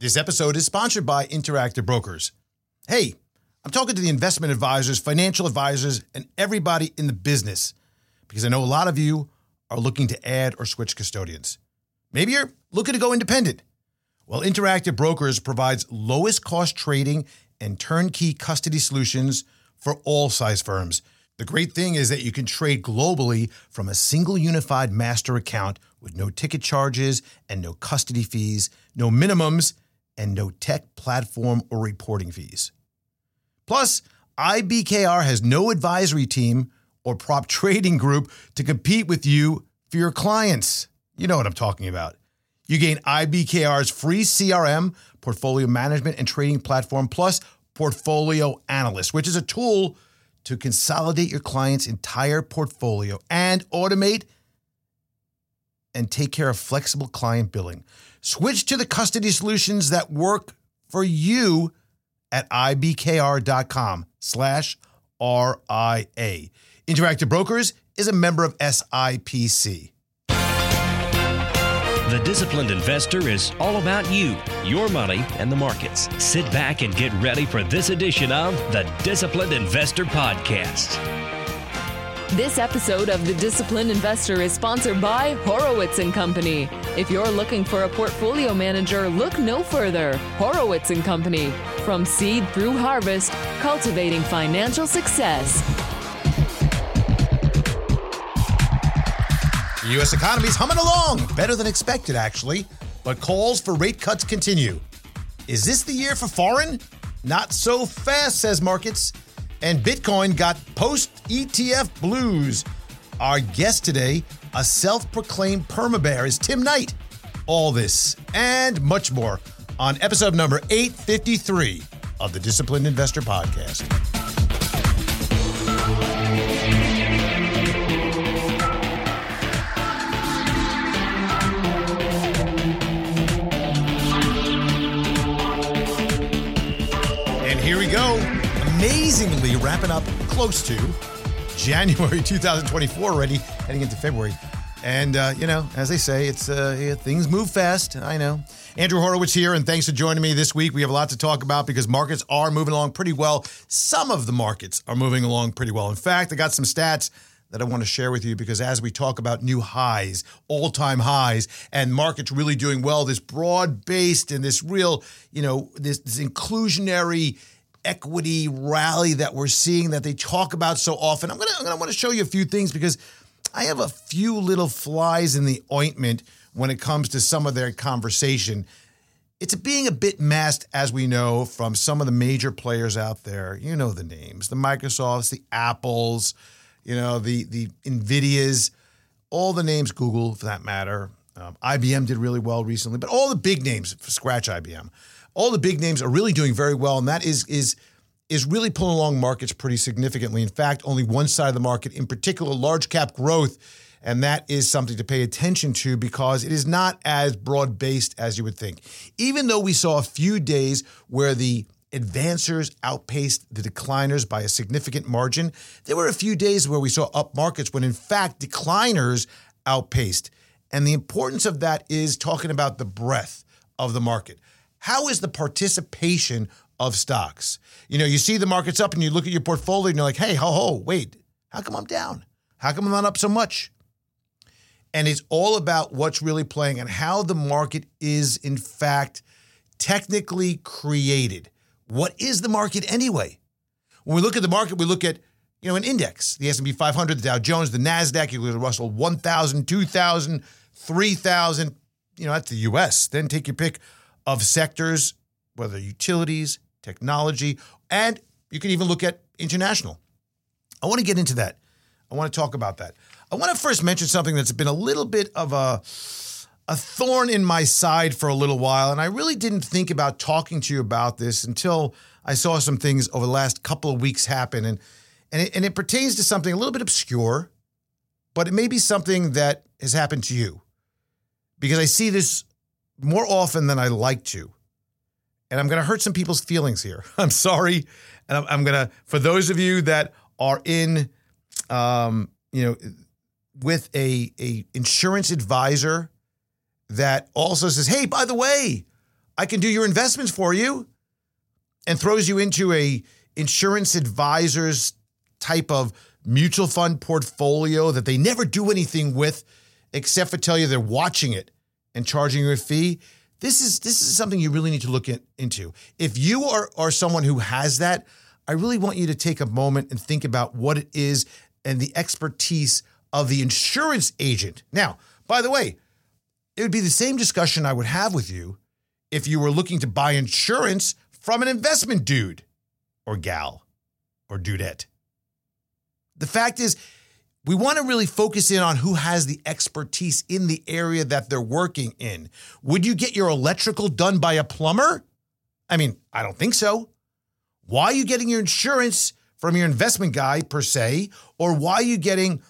This episode is sponsored by Interactive Brokers. Hey, I'm talking to the investment advisors, financial advisors, and everybody in the business because I know a lot of you are looking to add or switch custodians. Maybe you're looking to go independent. Well, Interactive Brokers provides lowest cost trading and turnkey custody solutions for all size firms. The great thing is that you can trade globally from a single unified master account with no ticket charges and no custody fees, no minimums, and no tech platform or reporting fees. Plus, IBKR has no advisory team or prop trading group to compete with you for your clients. You know what I'm talking about. You gain IBKR's free CRM, portfolio management and trading platform, plus Portfolio Analyst, which is a tool to consolidate your client's entire portfolio and automate and take care of flexible client billing. Switch to the custody solutions that work for you at ibkr.com slash RIA. Interactive Brokers is a member of SIPC. The Disciplined Investor is all about you, your money, and the markets. Sit back and get ready for this edition of the Disciplined Investor Podcast. This episode of The Disciplined Investor is sponsored by Horowitz and Company. If you're looking for a portfolio manager, look no further. Horowitz and Company. From seed through harvest, cultivating financial success. The U.S. economy is humming along, better than expected, actually, but calls for rate cuts continue. Is this the year for foreign? Not so fast, says markets. And Bitcoin got post ETF blues. Our guest today, a self proclaimed perma bear, is Tim Knight. All this and much more on episode number 853 of the Disciplined Investor Podcast. Amazingly wrapping up close to January 2024 already, heading into February. And, uh, you know, as they say, it's uh, yeah, things move fast. I know. Andrew Horowitz here, and thanks for joining me this week. We have a lot to talk about because markets are moving along pretty well. Some of the markets are moving along pretty well. In fact, I got some stats that I want to share with you because as we talk about new highs, all time highs, and markets really doing well, this broad based and this real, you know, this, this inclusionary equity rally that we're seeing that they talk about so often. I'm gonna, I'm gonna want to show you a few things because I have a few little flies in the ointment when it comes to some of their conversation. It's being a bit masked, as we know, from some of the major players out there. You know the names, the Microsofts, the Apples, you know, the the Nvidias, all the names, Google for that matter. Um, IBM did really well recently, but all the big names, scratch IBM, all the big names are really doing very well, and that is is is really pulling along markets pretty significantly. In fact, only one side of the market, in particular, large cap growth, and that is something to pay attention to because it is not as broad based as you would think. Even though we saw a few days where the advancers outpaced the decliners by a significant margin. There were a few days where we saw up markets when, in fact, decliners outpaced. And the importance of that is talking about the breadth of the market. How is the participation of stocks? You know, you see the markets up and you look at your portfolio and you're like, hey, ho, ho, wait, how come I'm down? How come I'm not up so much? And it's all about what's really playing and how the market is, in fact, technically created. What is the market anyway? When we look at the market, we look at you know an index, the S&P 500, the Dow Jones, the Nasdaq, you look at the Russell 1000, 2000, 3000, you know, that's the US. Then take your pick of sectors, whether utilities, technology, and you can even look at international. I want to get into that. I want to talk about that. I want to first mention something that's been a little bit of a a thorn in my side for a little while, and I really didn't think about talking to you about this until I saw some things over the last couple of weeks happen, and and it, and it pertains to something a little bit obscure, but it may be something that has happened to you, because I see this more often than I like to, and I'm going to hurt some people's feelings here. I'm sorry, and I'm, I'm going to for those of you that are in, um, you know, with a a insurance advisor that also says, "Hey, by the way, I can do your investments for you and throws you into a insurance advisors type of mutual fund portfolio that they never do anything with except for tell you they're watching it and charging you a fee. This is this is something you really need to look at, into. If you are are someone who has that, I really want you to take a moment and think about what it is and the expertise of the insurance agent. Now, by the way, it would be the same discussion I would have with you if you were looking to buy insurance from an investment dude or gal or dudette. The fact is, we want to really focus in on who has the expertise in the area that they're working in. Would you get your electrical done by a plumber? I mean, I don't think so. Why are you getting your insurance from your investment guy per se, or why are you getting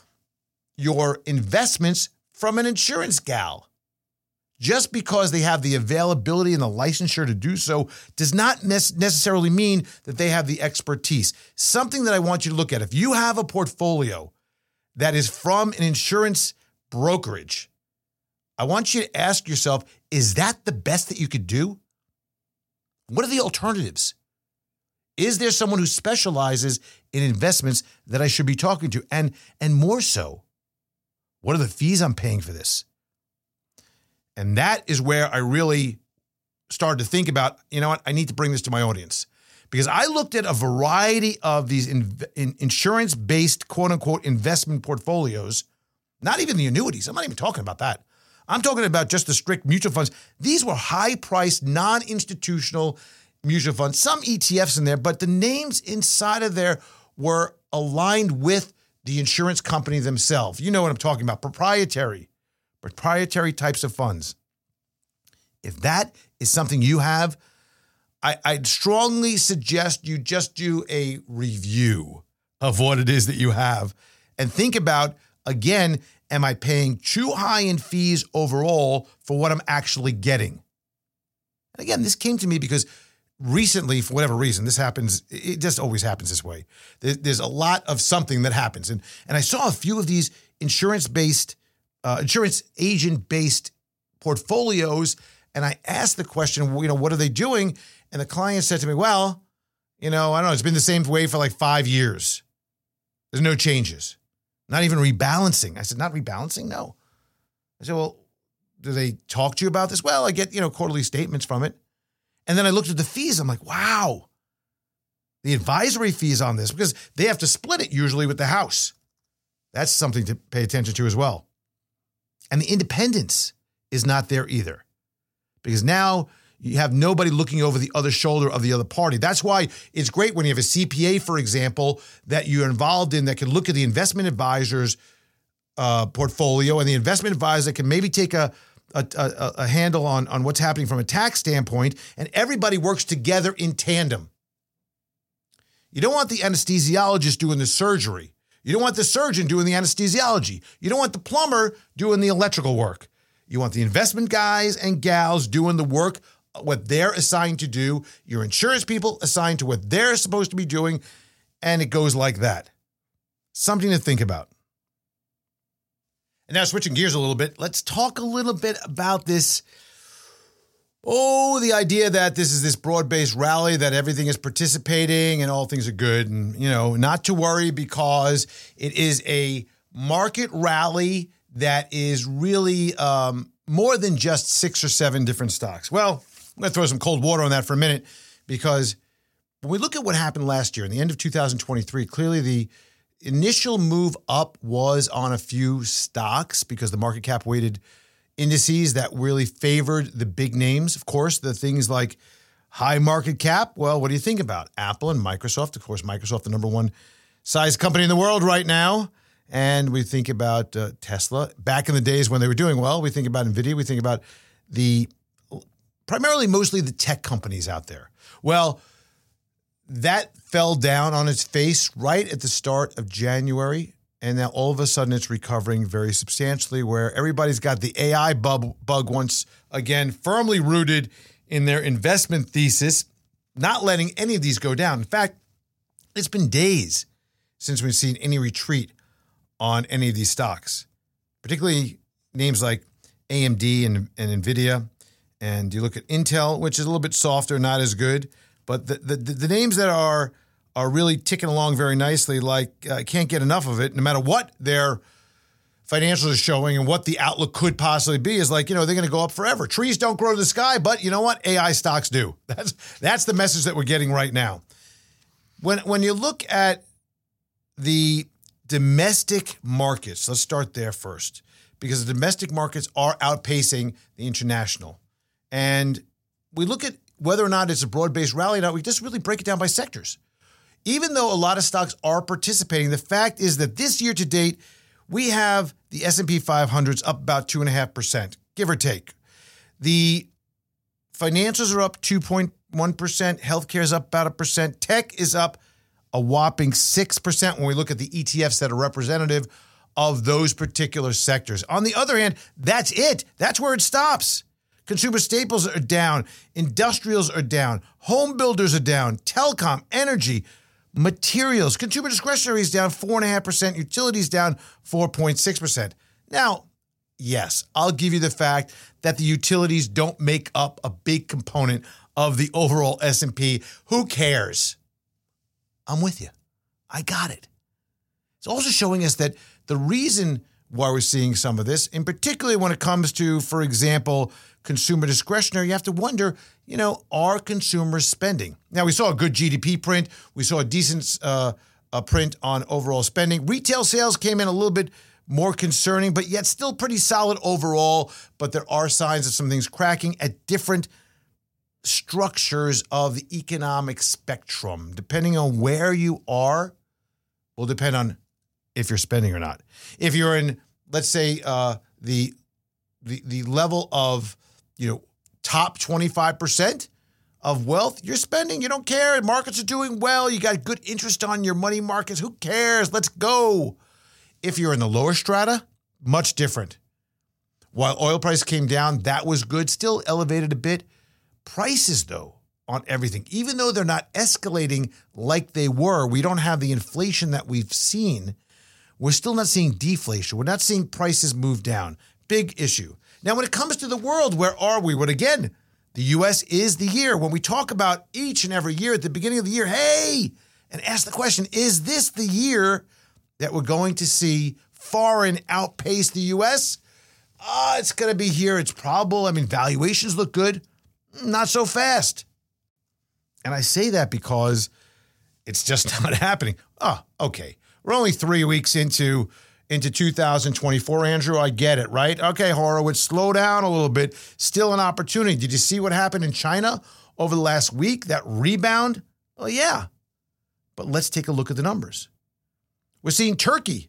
your investments from an insurance gal? Just because they have the availability and the licensure to do so does not necessarily mean that they have the expertise. Something that I want you to look at if you have a portfolio that is from an insurance brokerage, I want you to ask yourself is that the best that you could do? What are the alternatives? Is there someone who specializes in investments that I should be talking to? And, and more so, what are the fees I'm paying for this? And that is where I really started to think about, you know what, I need to bring this to my audience. Because I looked at a variety of these in, in insurance based, quote unquote, investment portfolios, not even the annuities. I'm not even talking about that. I'm talking about just the strict mutual funds. These were high priced, non institutional mutual funds, some ETFs in there, but the names inside of there were aligned with the insurance company themselves. You know what I'm talking about proprietary proprietary types of funds. If that is something you have, I, I'd strongly suggest you just do a review of what it is that you have and think about again, am I paying too high in fees overall for what I'm actually getting? And again, this came to me because recently, for whatever reason, this happens. It just always happens this way. There's a lot of something that happens, and and I saw a few of these insurance based uh, insurance agent based portfolios. And I asked the question, you know, what are they doing? And the client said to me, well, you know, I don't know, it's been the same way for like five years. There's no changes, not even rebalancing. I said, not rebalancing? No. I said, well, do they talk to you about this? Well, I get, you know, quarterly statements from it. And then I looked at the fees. I'm like, wow, the advisory fees on this, because they have to split it usually with the house. That's something to pay attention to as well. And the independence is not there either. Because now you have nobody looking over the other shoulder of the other party. That's why it's great when you have a CPA, for example, that you're involved in that can look at the investment advisor's uh, portfolio and the investment advisor can maybe take a, a, a, a handle on, on what's happening from a tax standpoint, and everybody works together in tandem. You don't want the anesthesiologist doing the surgery. You don't want the surgeon doing the anesthesiology. You don't want the plumber doing the electrical work. You want the investment guys and gals doing the work, what they're assigned to do, your insurance people assigned to what they're supposed to be doing, and it goes like that. Something to think about. And now, switching gears a little bit, let's talk a little bit about this oh, the idea that this is this broad based rally, that everything is participating and all things are good. And, you know, not to worry because it is a market rally that is really um, more than just six or seven different stocks. Well, I'm going to throw some cold water on that for a minute because when we look at what happened last year in the end of 2023, clearly the initial move up was on a few stocks because the market cap weighted indices that really favored the big names. Of course, the things like high market cap. Well, what do you think about Apple and Microsoft? Of course, Microsoft, the number one size company in the world right now. And we think about uh, Tesla. Back in the days when they were doing well, we think about Nvidia. We think about the primarily, mostly the tech companies out there. Well, that fell down on its face right at the start of January. And now all of a sudden it's recovering very substantially, where everybody's got the AI bug, bug once again firmly rooted in their investment thesis, not letting any of these go down. In fact, it's been days since we've seen any retreat on any of these stocks, particularly names like AMD and, and NVIDIA and you look at Intel, which is a little bit softer, not as good. But the the, the names that are are really ticking along very nicely, like I uh, can't get enough of it, no matter what their financials are showing and what the outlook could possibly be is like, you know, they're going to go up forever. Trees don't grow to the sky, but you know what? AI stocks do. That's that's the message that we're getting right now. When when you look at the domestic markets, let's start there first because the domestic markets are outpacing the international. And we look at whether or not it's a broad-based rally or not, we just really break it down by sectors. Even though a lot of stocks are participating, the fact is that this year to date, we have the S&P 500's up about 2.5%, give or take. The financials are up 2.1%, healthcare is up about a percent, tech is up a whopping 6% when we look at the ETFs that are representative of those particular sectors. On the other hand, that's it. That's where it stops. Consumer staples are down, industrials are down, home builders are down, telecom, energy, materials, consumer discretionary is down 4.5%, utilities down 4.6%. Now, yes, I'll give you the fact that the utilities don't make up a big component of the overall S&P. Who cares? I'm with you. I got it. It's also showing us that the reason why we're seeing some of this, and particularly when it comes to, for example, consumer discretionary, you have to wonder, you know, are consumers spending? Now, we saw a good GDP print. We saw a decent uh, a print on overall spending. Retail sales came in a little bit more concerning, but yet still pretty solid overall. But there are signs of some things cracking at different structures of the economic spectrum. Depending on where you are, will depend on if you're spending or not. If you're in, let's say, uh, the the the level of you know top 25% of wealth, you're spending, you don't care. Markets are doing well. You got good interest on your money markets. Who cares? Let's go. If you're in the lower strata, much different. While oil price came down, that was good, still elevated a bit. Prices, though, on everything, even though they're not escalating like they were, we don't have the inflation that we've seen we're still not seeing deflation. We're not seeing prices move down. Big issue. Now, when it comes to the world, where are we? Well, again, the US is the year. When we talk about each and every year at the beginning of the year, hey, and ask the question is this the year that we're going to see foreign outpace the US? Uh, it's going to be here. It's probable. I mean, valuations look good, not so fast. And I say that because it's just not happening. Oh, okay. We're only three weeks into into 2024, Andrew. I get it, right? Okay, Horowitz, slow down a little bit. Still an opportunity. Did you see what happened in China over the last week? That rebound? Well, yeah. But let's take a look at the numbers. We're seeing Turkey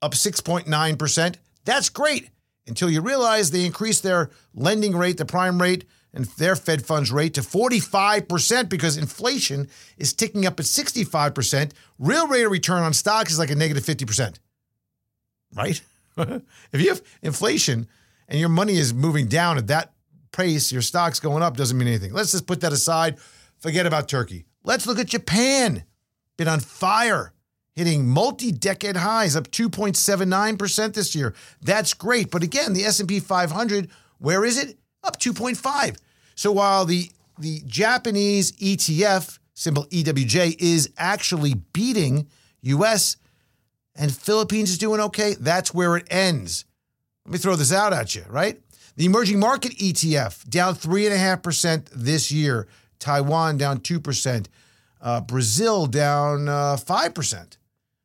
up 6.9%. That's great until you realize they increased their lending rate, the prime rate, and their Fed funds rate to 45% because inflation is ticking up at 65%. Real rate of return on stocks is like a negative 50%. Right? if you have inflation and your money is moving down at that pace, your stock's going up doesn't mean anything. Let's just put that aside. Forget about Turkey. Let's look at Japan. Been on fire, hitting multi-decade highs, up 2.79% this year. That's great. But again, the S&P 500, where is it? up 2.5. So while the the Japanese ETF symbol EWJ is actually beating US and Philippines is doing okay, that's where it ends. Let me throw this out at you, right? The emerging market ETF down 3.5% this year. Taiwan down 2%. Uh, Brazil down uh, 5%.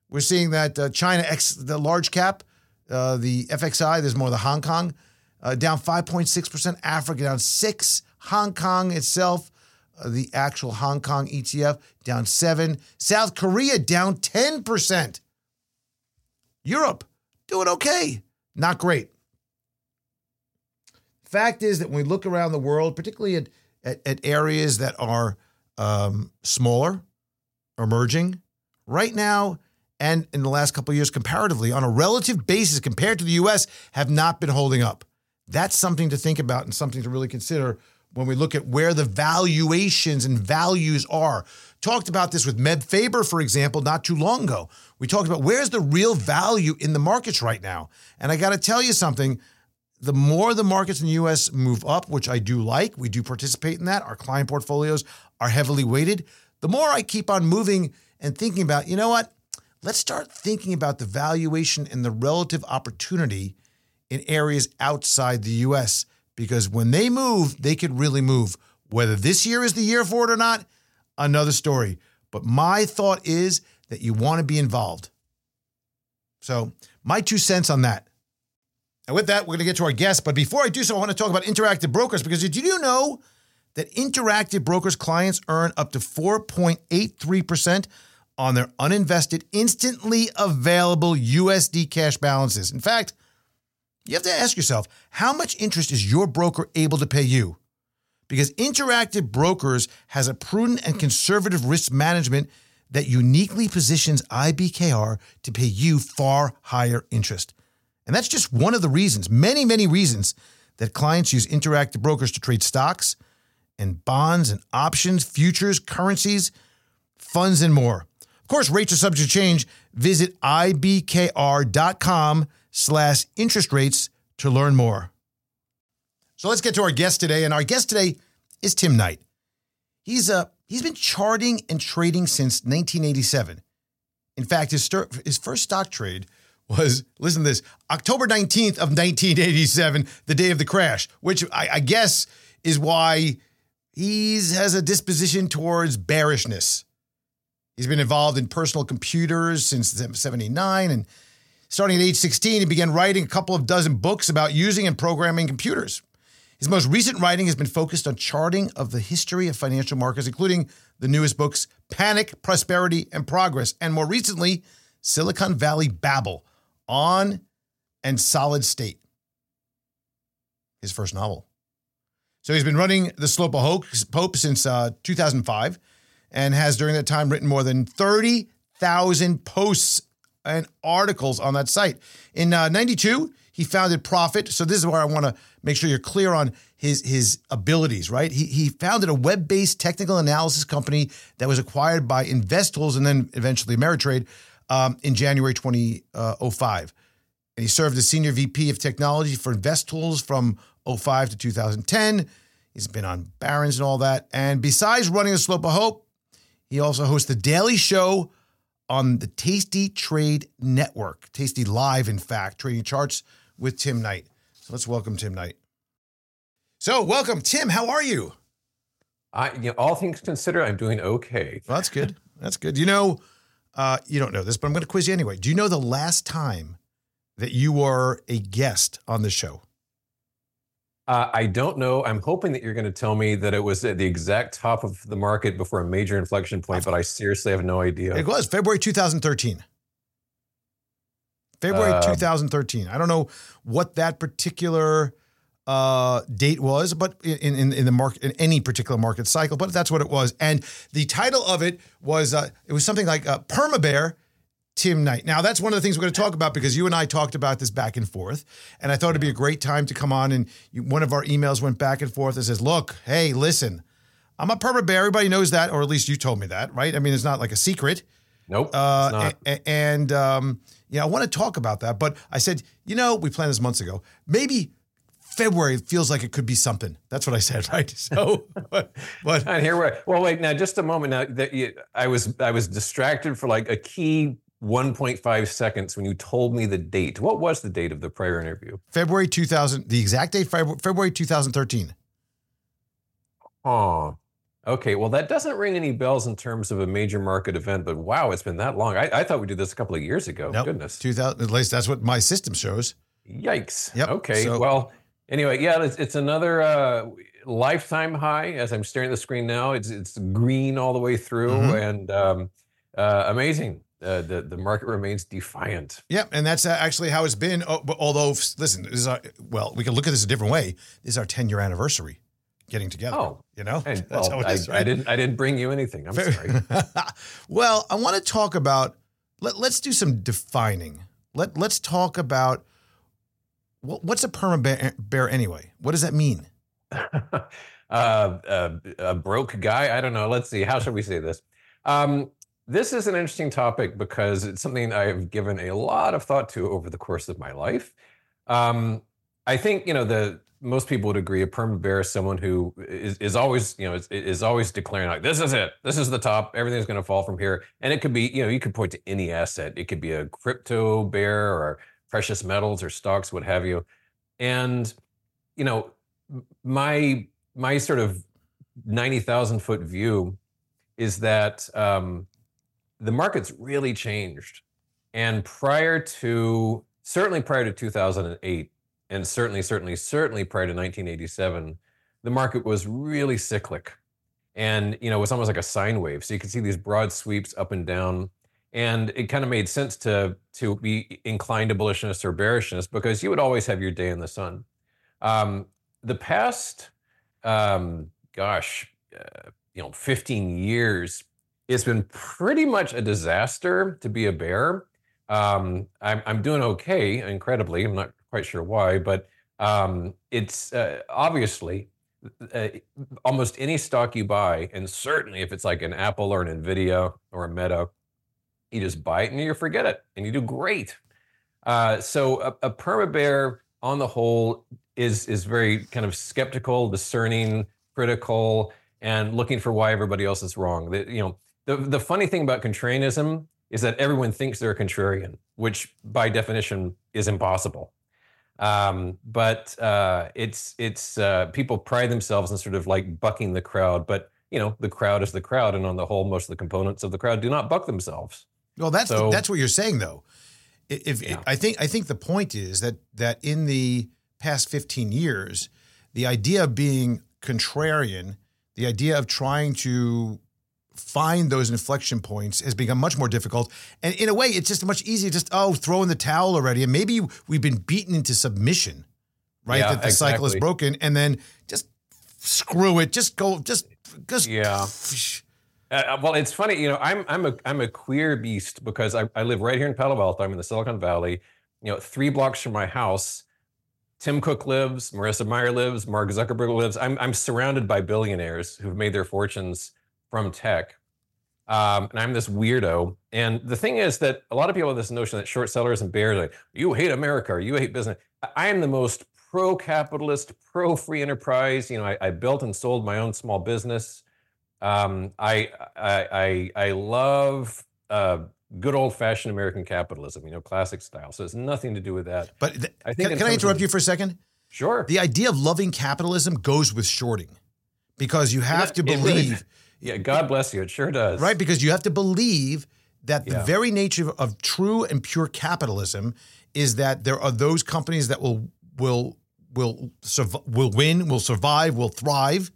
We're seeing that uh, China, X, the large cap, uh, the FXI, there's more the Hong Kong, uh, down 5.6%. Africa down 6 Hong Kong itself, uh, the actual Hong Kong ETF, down 7 South Korea down 10%. Europe doing okay, not great. Fact is that when we look around the world, particularly at, at, at areas that are um, smaller, emerging, right now, and in the last couple of years comparatively on a relative basis compared to the US have not been holding up. That's something to think about and something to really consider when we look at where the valuations and values are. Talked about this with Meb Faber, for example, not too long ago. We talked about where's the real value in the markets right now. And I got to tell you something the more the markets in the US move up, which I do like, we do participate in that. Our client portfolios are heavily weighted. The more I keep on moving and thinking about, you know what? Let's start thinking about the valuation and the relative opportunity in areas outside the US because when they move, they could really move. Whether this year is the year for it or not, another story. But my thought is that you want to be involved. So, my two cents on that. And with that, we're going to get to our guest. But before I do so, I want to talk about Interactive Brokers because did you know that Interactive Brokers clients earn up to 4.83% on their uninvested, instantly available USD cash balances? In fact, you have to ask yourself how much interest is your broker able to pay you? Because Interactive Brokers has a prudent and conservative risk management that uniquely positions IBKR to pay you far higher interest. And that's just one of the reasons, many, many reasons, that clients use Interactive Brokers to trade stocks and bonds and options, futures, currencies, funds, and more. Of course, rates are subject to change. Visit ibkr.com slash interest rates to learn more. So let's get to our guest today. And our guest today is Tim Knight. He's, uh, he's been charting and trading since 1987. In fact, his, stir- his first stock trade was, listen to this, October 19th of 1987, the day of the crash, which I, I guess is why he has a disposition towards bearishness. He's been involved in personal computers since 79 and starting at age 16, he began writing a couple of dozen books about using and programming computers. His most recent writing has been focused on charting of the history of financial markets, including the newest books, Panic, Prosperity, and Progress, and more recently, Silicon Valley Babble On and Solid State, his first novel. So he's been running The Slope of Hope since uh, 2005 and has during that time written more than 30,000 posts and articles on that site. In uh, 92, he founded Prophet. So this is where I want to make sure you're clear on his his abilities, right? He he founded a web-based technical analysis company that was acquired by Investools and then eventually Ameritrade um, in January 2005. And he served as senior VP of technology for Investools from 05 to 2010. He's been on Barron's and all that. And besides running the Slope of Hope, he also hosts the Daily Show on the Tasty Trade Network, Tasty Live, in fact, trading charts with Tim Knight. So let's welcome Tim Knight. So, welcome, Tim. How are you? I, you know, all things considered, I'm doing okay. Well, that's good. That's good. You know, uh, you don't know this, but I'm going to quiz you anyway. Do you know the last time that you were a guest on the show? Uh, I don't know. I'm hoping that you're going to tell me that it was at the exact top of the market before a major inflection point, but I seriously have no idea. It was February 2013. February uh, 2013. I don't know what that particular uh, date was, but in, in, in the market, in any particular market cycle, but that's what it was. And the title of it was, uh, it was something like uh, Perma Bear Tim Knight. Now, that's one of the things we're going to talk about because you and I talked about this back and forth. And I thought it'd be a great time to come on. And you, one of our emails went back and forth and says, Look, hey, listen, I'm a perma bear. Everybody knows that, or at least you told me that, right? I mean, it's not like a secret. Nope. Uh, a- and, um, yeah, I want to talk about that. But I said, you know, we planned this months ago. Maybe February feels like it could be something. That's what I said, right? So, but, but and here we're. Well, wait. Now, just a moment. Now that you, I was, I was distracted for like a key 1.5 seconds when you told me the date. What was the date of the prior interview? February 2000, the exact date, February 2013. Oh, okay. Well, that doesn't ring any bells in terms of a major market event, but wow, it's been that long. I, I thought we did this a couple of years ago. Nope. Goodness. 2000, at least that's what my system shows. Yikes. Yep. Okay. So, well, anyway, yeah, it's, it's another uh, lifetime high. As I'm staring at the screen now, it's it's green all the way through, mm-hmm. and um, uh, amazing uh, the the market remains defiant. Yeah, and that's uh, actually how it's been. Oh, but although, listen, this is our, well, we can look at this a different way. This is our ten year anniversary getting together. Oh, you know, and, that's well, how it is. I, right? I didn't. I didn't bring you anything. I'm sorry. well, I want to talk about. Let, let's do some defining. Let Let's talk about what's a perma bear, bear anyway. What does that mean? uh, uh, a broke guy. I don't know. Let's see. How should we say this? Um, this is an interesting topic because it's something I have given a lot of thought to over the course of my life. Um, I think you know the most people would agree a perma bear is someone who is, is always you know is, is always declaring like this is it. This is the top. Everything's going to fall from here. And it could be you know you could point to any asset. It could be a crypto bear or precious metals or stocks what have you. And you know my my sort of 90,000 foot view is that um, the market's really changed and prior to certainly prior to 2008 and certainly, certainly, certainly prior to 1987, the market was really cyclic. And, you know, it was almost like a sine wave. So you could see these broad sweeps up and down. And it kind of made sense to, to be inclined to bullishness or bearishness because you would always have your day in the sun. Um, the past, um, gosh, uh, you know, 15 years, it's been pretty much a disaster to be a bear. Um, I'm, I'm doing okay, incredibly. I'm not quite sure why, but um, it's uh, obviously uh, almost any stock you buy, and certainly if it's like an Apple or an Nvidia or a Meta, you just buy it and you forget it, and you do great. Uh, so a, a perma bear, on the whole, is is very kind of skeptical, discerning, critical, and looking for why everybody else is wrong. The, you know, the the funny thing about contrarianism is that everyone thinks they're a contrarian, which by definition is impossible. Um, but uh, it's it's uh, people pride themselves in sort of like bucking the crowd, but you know the crowd is the crowd, and on the whole, most of the components of the crowd do not buck themselves. Well, that's so, that's what you're saying, though. If, yeah. I think I think the point is that that in the past 15 years, the idea of being contrarian, the idea of trying to find those inflection points has become much more difficult. And in a way, it's just much easier just, oh, throw in the towel already. And maybe we've been beaten into submission, right? Yeah, that the exactly. cycle is broken. And then just screw it. Just go, just, just. Yeah. Uh, uh, well, it's funny, you know. I'm I'm a I'm a queer beast because I, I live right here in Palo Alto. I'm in the Silicon Valley. You know, three blocks from my house, Tim Cook lives, Marissa Mayer lives, Mark Zuckerberg lives. I'm I'm surrounded by billionaires who've made their fortunes from tech. Um, and I'm this weirdo. And the thing is that a lot of people have this notion that short sellers and bears like, you hate America or you hate business. I am the most pro-capitalist, pro-free enterprise. You know, I, I built and sold my own small business. Um, I, I, I, I love uh, good old-fashioned American capitalism. You know, classic style. So it's nothing to do with that. But th- I think can, can I interrupt of, you for a second? Sure. The idea of loving capitalism goes with shorting because you have to believe. Really, yeah, God bless you. It sure does. Right? Because you have to believe that the very nature of true and pure capitalism is that there are those companies that will will will will win, will survive, will thrive,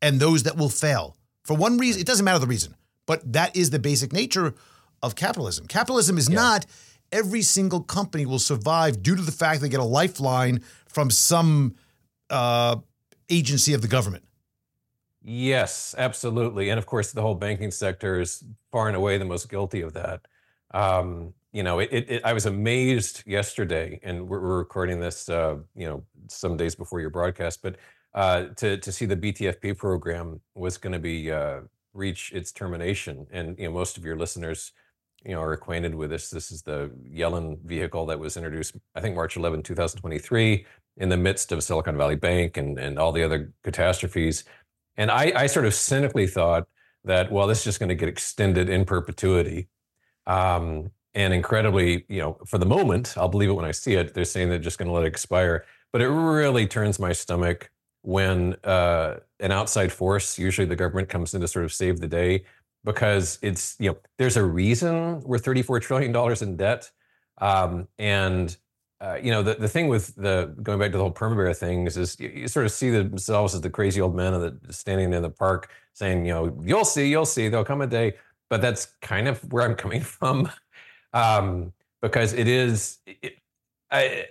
and those that will fail. For one reason, it doesn't matter the reason, but that is the basic nature of capitalism. Capitalism is yeah. not every single company will survive due to the fact they get a lifeline from some uh, agency of the government. Yes, absolutely. And of course, the whole banking sector is far and away the most guilty of that. Um, you know, it, it, it, I was amazed yesterday, and we're, we're recording this, uh, you know, some days before your broadcast, but uh, to to see the BTFP program was going to be uh, reach its termination, and you know, most of your listeners, you know, are acquainted with this. This is the Yellen vehicle that was introduced, I think, March 11, 2023, in the midst of Silicon Valley Bank and and all the other catastrophes. And I, I sort of cynically thought that, well, this is just going to get extended in perpetuity. Um, and incredibly, you know, for the moment, I'll believe it when I see it. They're saying they're just going to let it expire. But it really turns my stomach when uh, an outside force, usually the government, comes in to sort of save the day because it's, you know, there's a reason we're $34 trillion in debt. Um, and uh, you know, the, the thing with the going back to the whole perma thing is, is you, you, sort of see themselves as the crazy old men the, standing in the park saying, you know, you'll see, you'll see, there'll come a day. But that's kind of where I'm coming from, um, because it is. It, I,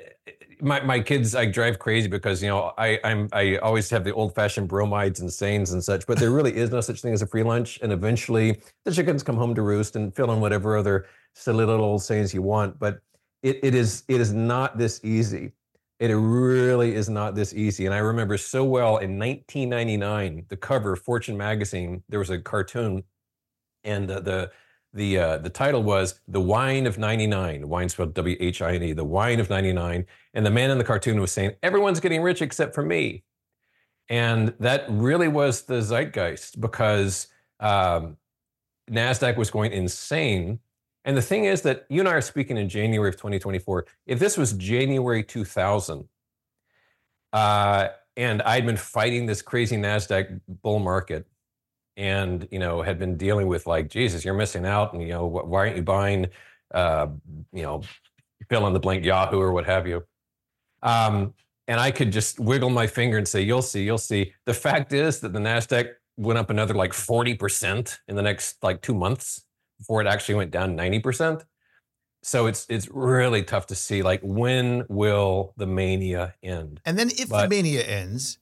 my, my kids, I drive crazy because you know I I'm I always have the old fashioned bromides and sayings and such, but there really is no such thing as a free lunch. And eventually, the chickens come home to roost and fill in whatever other silly little sayings you want. But it, it is it is not this easy. It really is not this easy. And I remember so well in 1999, the cover of Fortune magazine, there was a cartoon, and the the, the uh, the title was "The Whine of '99." Whine spelled W H I N E. The Whine of '99, and the man in the cartoon was saying, "Everyone's getting rich except for me," and that really was the zeitgeist because um, Nasdaq was going insane. And the thing is that you and I are speaking in January of 2024. If this was January 2000, uh, and I'd been fighting this crazy Nasdaq bull market, and you know had been dealing with like Jesus, you're missing out, and you know why aren't you buying, uh, you know, fill in the blank Yahoo or what have you. Um, and I could just wiggle my finger and say, "You'll see, you'll see." The fact is that the Nasdaq went up another like forty percent in the next like two months before it actually went down ninety percent. So it's it's really tough to see like when will the mania end? And then if But- the mania ends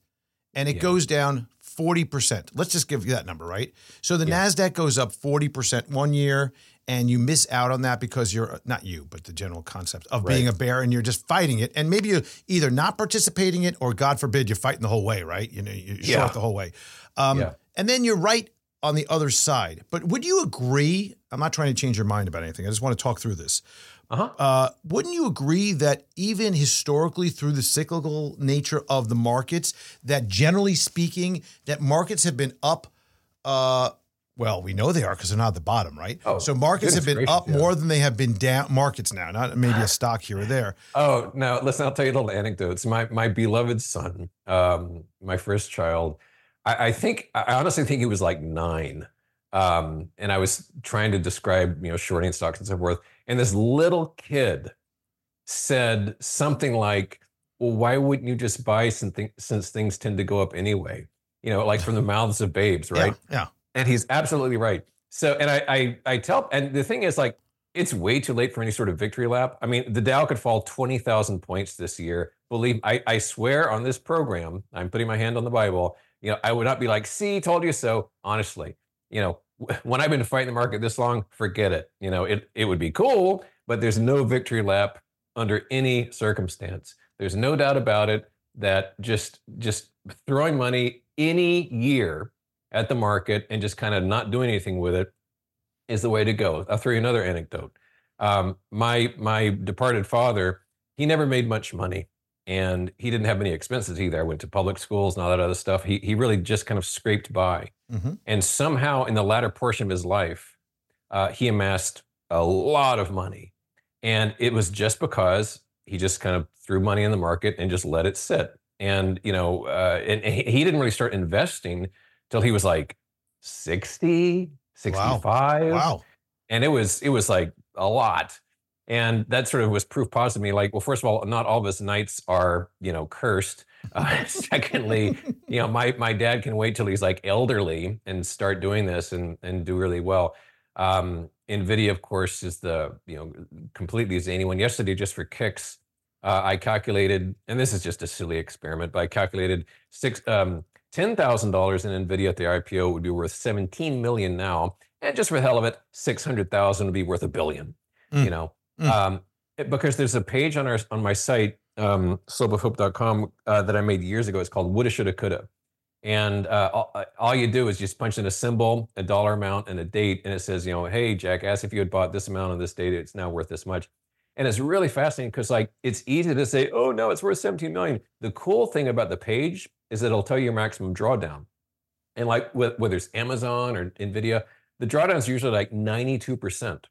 and it Yeah. goes down 40%, let's just give you that number, right? So the Yeah. NASDAQ goes up 40% one year and you miss out on that because you're not you, but the general concept of being a bear and you're just fighting it. And maybe you're either not participating in it or God forbid you're fighting the whole way, right? You know, you're Yeah. short the whole way. Um, Yeah. And then you're right on the other side. But would you agree? I'm not trying to change your mind about anything. I just want to talk through this. Uh-huh. Uh, wouldn't you agree that even historically, through the cyclical nature of the markets, that generally speaking, that markets have been up? Uh, well, we know they are because they're not at the bottom, right? Oh, so markets have been goodness up yeah. more than they have been down. Markets now, not maybe a stock here or there. Oh no! Listen, I'll tell you a little anecdotes. My my beloved son, um, my first child, I, I think I honestly think he was like nine, um, and I was trying to describe you know shorting stocks and so forth, and this little kid said something like, "Well, why wouldn't you just buy something since things tend to go up anyway?" You know, like from the mouths of babes, right? Yeah, yeah. And he's absolutely right. So, and I, I, I tell, and the thing is, like, it's way too late for any sort of victory lap. I mean, the Dow could fall twenty thousand points this year. Believe, I, I swear on this program, I'm putting my hand on the Bible. You know, I would not be like, "See, told you so." Honestly, you know, when I've been fighting the market this long, forget it. You know, it it would be cool, but there's no victory lap under any circumstance. There's no doubt about it that just just throwing money any year at the market and just kind of not doing anything with it is the way to go. I'll throw you another anecdote. Um, my my departed father, he never made much money, and he didn't have many expenses either. I went to public schools and all that other stuff. He he really just kind of scraped by, hmm and somehow in the latter portion of his life, uh, he amassed a lot of money, and it was just because he just kind of threw money in the market and just let it sit. And you know, uh, and he he didn't really start investing till he was like 60, 65 Wow. and it was it was like a lot and that sort of was proof positive to me like well first of all not all of us knights are you know cursed uh, secondly you know my my dad can wait till he's like elderly and start doing this and and do really well um nvidia of course is the you know completely zany one yesterday just for kicks uh, i calculated and this is just a silly experiment but i calculated six um $10,000 in Nvidia at the IPO would be worth 17 million now. And just for the hell of it, 600,000 would be worth a billion, Mm. you know. Mm. Um, because there's a page on our on my site, um, slopeofhope.com, uh, that I made years ago. It's called Woulda, Shoulda, Coulda. And uh, all, you do is just punch in a symbol, a dollar amount, and a date, and it says, you know, hey, jackass, if you had bought this amount on this date, it's now worth this much. And it's really fascinating because, like, it's easy to say, oh no, it's worth 17 million. The cool thing about the page is that it'll tell you your maximum drawdown. And like with, whether it's Amazon or Nvidia, the drawdown is usually like 92%.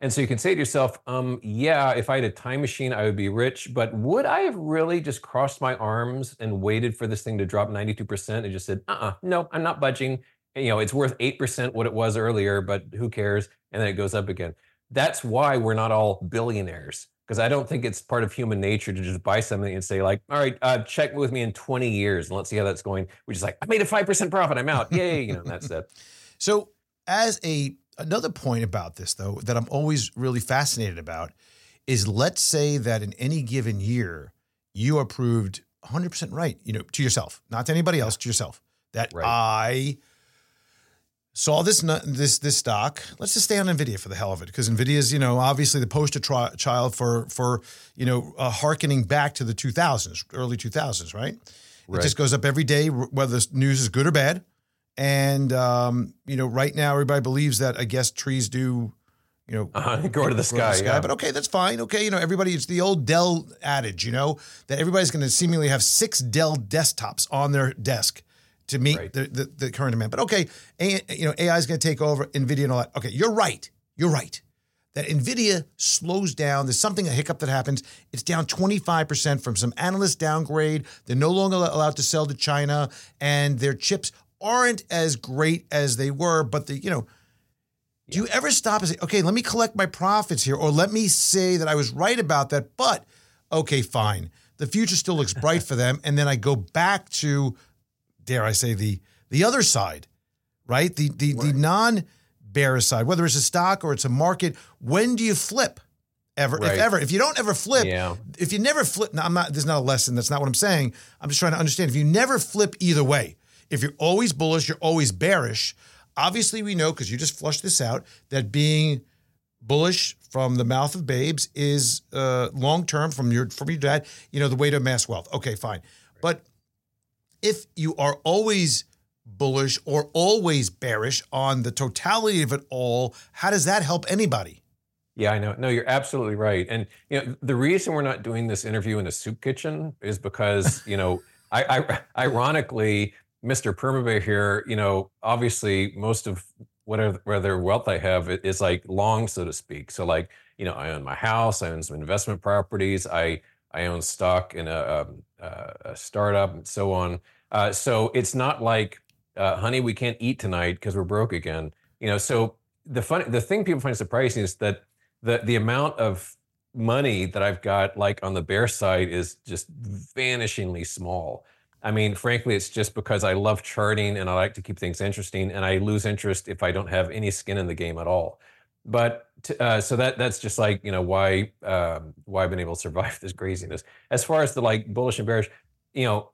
And so you can say to yourself, um, yeah, if I had a time machine, I would be rich, but would I have really just crossed my arms and waited for this thing to drop 92% and just said, uh-uh, no, I'm not budging. And, you know, it's worth 8% what it was earlier, but who cares? And then it goes up again. That's why we're not all billionaires because I don't think it's part of human nature to just buy something and say like, all right, uh, check with me in 20 years and let's see how that's going. Which is like, I made a 5% profit. I'm out. Yay. You know, that's it. So, as a another point about this, though, that I'm always really fascinated about is let's say that in any given year you are proved 100% right, you know, to yourself, not to anybody else, to yourself, that Right. I saw this this this stock. Let's just stay on Nvidia for the hell of it, because Nvidia is you know obviously the poster tri- child for for you know uh, harkening back to the 2000s, early 2000s, right? It Right. just goes up every day, whether the news is good or bad And um, you know, right now everybody believes that I guess trees do, you know, uh-huh. grow to the sky. yeah. But okay, that's fine. Okay, you know, everybody. It's the old Dell adage, you know, that everybody's going to seemingly have six Dell desktops on their desk to meet Right. the, the the current demand. But okay, A, you know, AI is going to take over Nvidia and all that. Okay, you're right. You're right. That Nvidia slows down. There's something a hiccup that happens. It's down 25% from some analyst downgrade. They're no longer allowed to sell to China, and their chips aren't as great as they were. But the you know, do you ever stop and say, okay, let me collect my profits here, or let me say that I was right about that, but okay, fine. The future still looks bright for them, and then I go back to, dare I say, the the other side, right? The the the non bearish side, whether it's a stock or it's a market. When do you flip? Ever, Right. if ever, if you don't ever flip, Yeah. if you never flip, now I'm not. There's not a lesson. That's not what I'm saying. I'm just trying to understand. If you never flip either way, if you're always bullish, you're always bearish. Obviously, we know because you just flushed this out that being bullish from the mouth of babes is uh, long term from your from your dad. You know the way to amass wealth. Okay, fine. But if you are always bullish or always bearish on the totality of it all, how does that help anybody? Yeah, I know. No, you're absolutely right. And you know, the reason we're not doing this interview in the soup kitchen is because you know, I, I ironically, Mr. Permabear here, you know, obviously most of whatever whatever wealth I have is like long, so to speak. So like, you know, I own my house, I own some investment properties, I I own stock in a, um, uh, a startup, and so on. Uh, so it's not like, uh, honey, we can't eat tonight because we're broke again. You know, so the fun, the thing people find surprising is that the the amount of money that I've got like on the bear side is just vanishingly small. I mean, frankly, it's just because I love charting and I like to keep things interesting, and I lose interest if I don't have any skin in the game at all. But t- uh, so that that's just like you know why um, why I've been able to survive this craziness. As far as the like bullish and bearish, you know,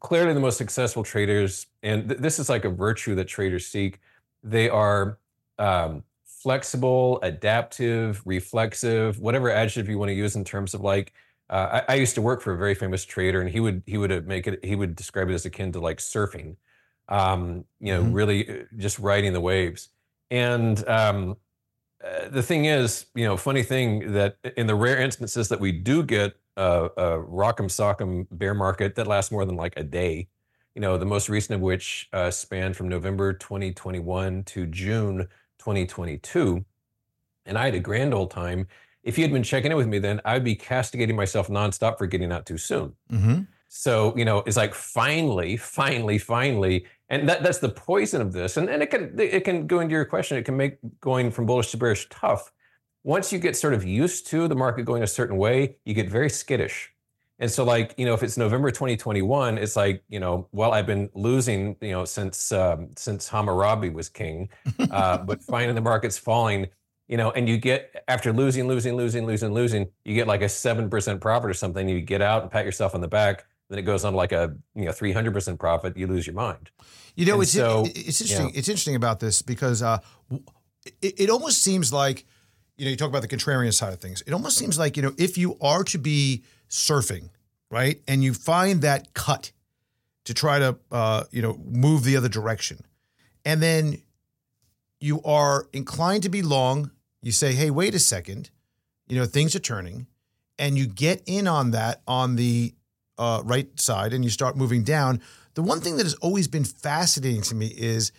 clearly the most successful traders, and th- this is like a virtue that traders seek. They are um, flexible, adaptive, reflexive, whatever adjective you want to use in terms of like. Uh, I, I used to work for a very famous trader, and he would he would uh, make it. He would describe it as akin to like surfing, um, you know, Mhm. really uh, just riding the waves. And um, uh, the thing is, you know, funny thing that in the rare instances that we do get a, a rock'em sock'em bear market that lasts more than like a day, you know, the most recent of which uh, spanned from November 2021 to June 2022. And I had a grand old time. If you had been checking in with me then, I'd be castigating myself nonstop for getting out too soon. Mm-hmm. So, you know, it's like finally, finally, finally. And that, that's the poison of this. And, and it can it can go into your question. It can make going from bullish to bearish tough. Once you get sort of used to the market going a certain way, you get very skittish. And so, like, you know, if it's November 2021, it's like, you know, well, I've been losing, you know, since um, since Hammurabi was king, uh, but finding the market's falling, you know, and you get after losing, losing, losing, losing, losing, you get like a seven percent profit or something. You get out and pat yourself on the back. Then it goes on like a you know 300 percent profit. You lose your mind. You know, And it's so, it's interesting. yeah. It's interesting about this because uh, it, it almost seems like you know you talk about the contrarian side of things. It almost seems like you know if you are to be surfing, right, and you find that cut to try to uh, you know move the other direction, and then you are inclined to be long. You say, "Hey, wait a second, you know things are turning," and you get in on that on the uh, right side, and you start moving down. The one thing that has always been fascinating to me is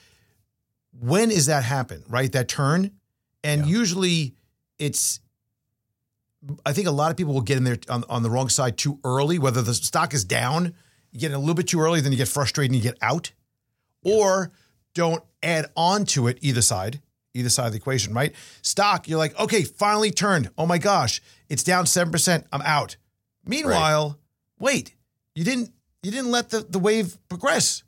when is that happen, right? That turn. And Yeah. usually it's, I think a lot of people will get in there on, on the wrong side too early, whether the stock is down, you get in a little bit too early, then you get frustrated and you get out, or don't add on to it either side, either side of the equation, right? Stock, you're like, okay, finally turned. Oh my gosh, it's down 7%. I'm out. Meanwhile, wait, you didn't you didn't let the, the wave progress.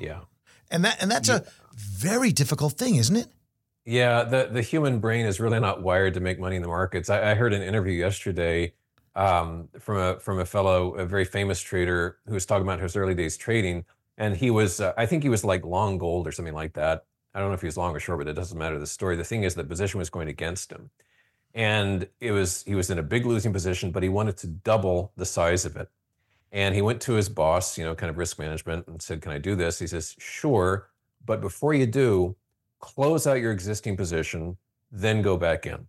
Yeah. And that and that's a very difficult thing, isn't it? Yeah, the, the human brain is really not wired to make money in the markets. I, I heard an interview yesterday um, from a from a fellow, a very famous trader who was talking about his early days trading, and he was, uh, I think he was like long gold or something like that. I don't know if he was long or short, but it doesn't matter. The story. The thing is, the position was going against him, and it was he was in a big losing position, but he wanted to double the size of it. And he went to his boss, you know, kind of risk management, and said, "Can I do this?" He says, "Sure." but before you do, close out your existing position, then go back in. And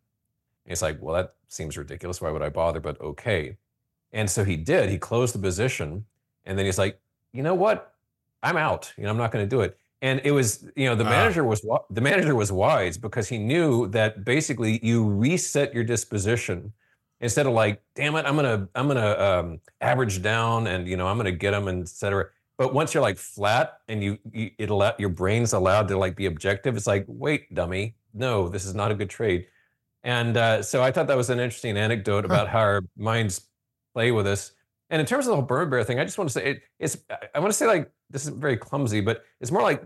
he's like, well, that seems ridiculous. Why would I bother? But okay. And so he did. He closed the position, and then he's like, you know what? I'm out. You know, I'm not going to do it. And it was, you know, the manager was the manager was wise because he knew that basically you reset your disposition instead of like, damn it, I'm gonna I'm gonna um, average down and you know I'm gonna get them and et cetera. But once you're like flat and you, you it allow your brain's allowed to like be objective, it's like, wait, dummy, no, this is not a good trade. And uh, so I thought that was an interesting anecdote about how our minds play with us. And in terms of the whole perma bear thing, I just want to say it, it's I- want to say like this is very clumsy, but it's more like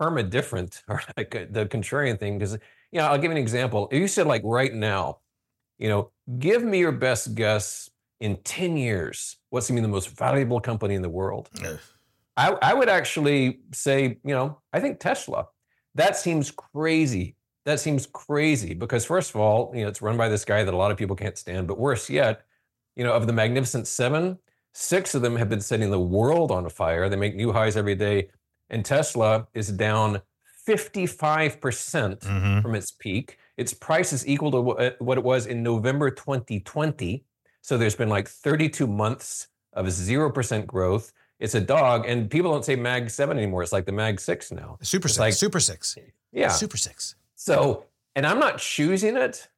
perma different or like uh, the contrarian thing because you know I'll give you an example. If you said like right now, you know, give me your best guess in 10 years, what's going to be the most valuable company in the world? I, I would actually say, you know, I think Tesla. That seems crazy. That seems crazy because first of all, you know, it's run by this guy that a lot of people can't stand. But worse yet, you know, of the Magnificent Seven, six of them have been setting the world on fire. They make new highs every day, and Tesla is down 55 percent Mhm. from its peak. Its price is equal to what it was in November 2020. So there's been like 32 months of 0% growth. It's a dog, and people don't say Mag 7 anymore. It's like the Mag 6 now. Super It's six. like- super six. Yeah. Super six. So, and I'm not choosing it.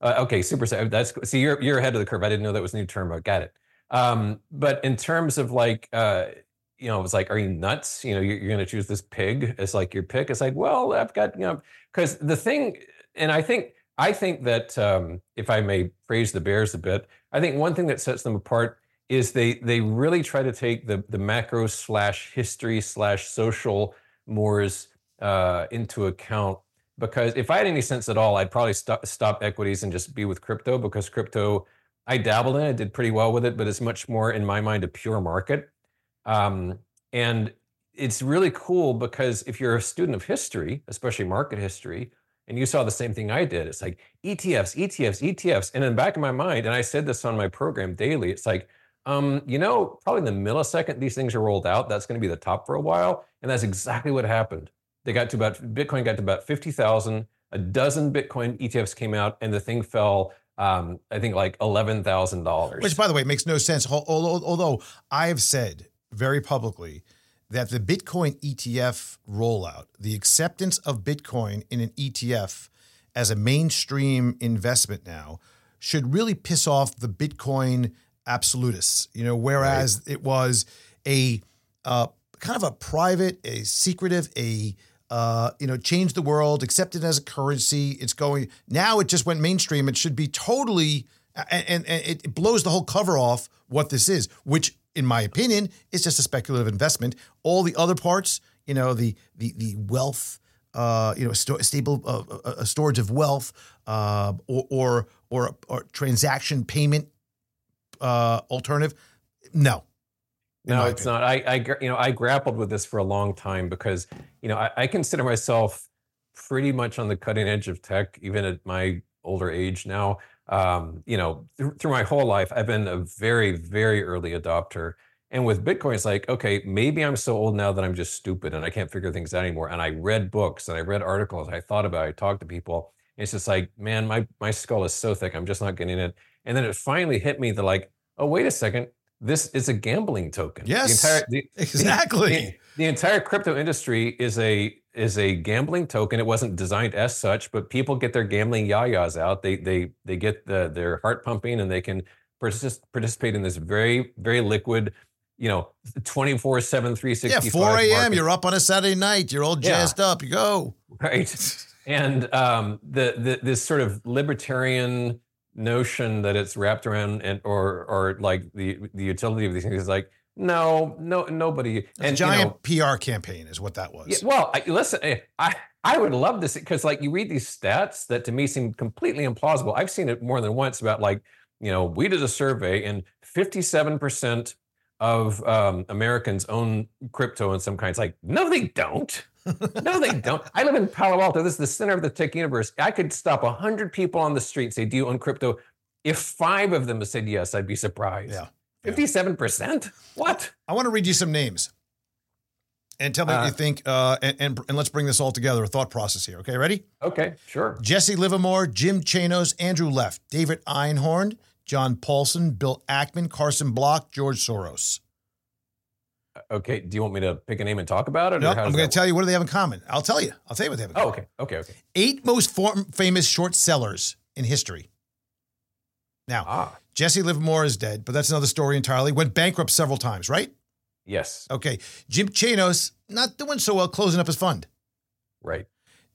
Uh, okay, super. six. That's see, you're you're ahead of the curve. I didn't know that was a new term. but got it. Um, but in terms of like, uh, you know, it was like, are you nuts? You know, you're, you're going to choose this pig as like your pick. It's like, well, I've got you know, because the thing, and I think I think that um, if I may phrase the Bears a bit, I think one thing that sets them apart is they they really try to take the the macro slash history slash social mores uh, into account because if I had any sense at all, I'd probably stop, stop equities and just be with crypto because crypto, I dabbled in it, did pretty well with it, but it's much more, in my mind, a pure market. Um, and it's really cool because if you're a student of history, especially market history, and you saw the same thing I did, it's like ETFs, ETFs, ETFs. And in the back of my mind, and I said this on my program daily, it's like, um, you know, probably in the millisecond these things are rolled out, that's going to be the top for a while. And that's exactly what happened. They got to about Bitcoin got to about fifty thousand. A dozen Bitcoin ETFs came out, and the thing fell. Um, I think like eleven thousand dollars. Which, by the way, makes no sense. Although, although I have said very publicly that the Bitcoin ETF rollout, the acceptance of Bitcoin in an ETF as a mainstream investment now, should really piss off the Bitcoin absolutists. You know, whereas it was a uh, kind of a private, a secretive, a uh, you know, change the world, accepted as a currency. It's going now. It just went mainstream. It should be totally, and, and, it blows the whole cover off what this is, which, in my opinion, is just a speculative investment. All the other parts, you know, the the the wealth, uh, you know, sto- stable uh, uh, uh, storage of wealth, uh, or, or or or transaction payment uh, alternative. No, No, it's not. I, I, you know, I grappled with this for a long time because, you know, I, I consider myself pretty much on the cutting edge of tech, even at my older age now. Um, you know, through, through my whole life, I've been a very, very early adopter. And with Bitcoin, it's like, okay, maybe I'm so old now that I'm just stupid and I can't figure things out anymore. And I read books and I read articles. I thought about it. I talked to people. And it's just like, man, my my skull is so thick. I'm just not getting it. And then it finally hit me that like, oh, wait a second. This is a gambling token. Yes, The entire, the, exactly. the, the entire crypto industry is a is a gambling token. It wasn't designed as such, but people get their gambling yayas out. They they they get the, their heart pumping and they can partic- participate in this very very liquid, you know, 24 7 Yeah, 4 a.m. market. You're up on a Saturday night. You're all Yeah. jazzed up. You go. right and um, the, the this sort of libertarian notion that it's wrapped around and or or like the the utility of these things is like no no nobody It's a and you know, giant PR campaign is what that was. yeah, well, I, listen, eh, I I would love this because like you read these stats that to me seem completely implausible. I've seen it more than once about like you know we did a survey and fifty seven percent of um, Americans own crypto in some kind. It's like no, they don't. no, they don't. I live in Palo Alto. This is the center of the tech universe. I could stop hundred people on the street and say, "Do you own crypto?" If five of them said yes, I'd be surprised. Yeah. Fifty-seven percent. What? I want to read you some names. and tell me what Uh, you think. Uh, and, and and let's bring this all together. A thought process here. Okay, ready? Okay, sure. Jesse Livermore, Jim Chanos, Andrew Left, David Einhorn, John Paulson, Bill Ackman, Carson Block, George Soros. Okay, do you want me to pick a name and talk about it? No, how I'm going to tell you what do they have in common. I'll tell you. I'll tell you what they have in work? common. Oh, okay, okay, okay. Eight most form, famous short sellers in history. Now, Ah, Jesse Livermore is dead, but that's another story entirely. Went bankrupt several times, right? yes, Okay. Jim Chanos not doing so well, closing up his fund. right.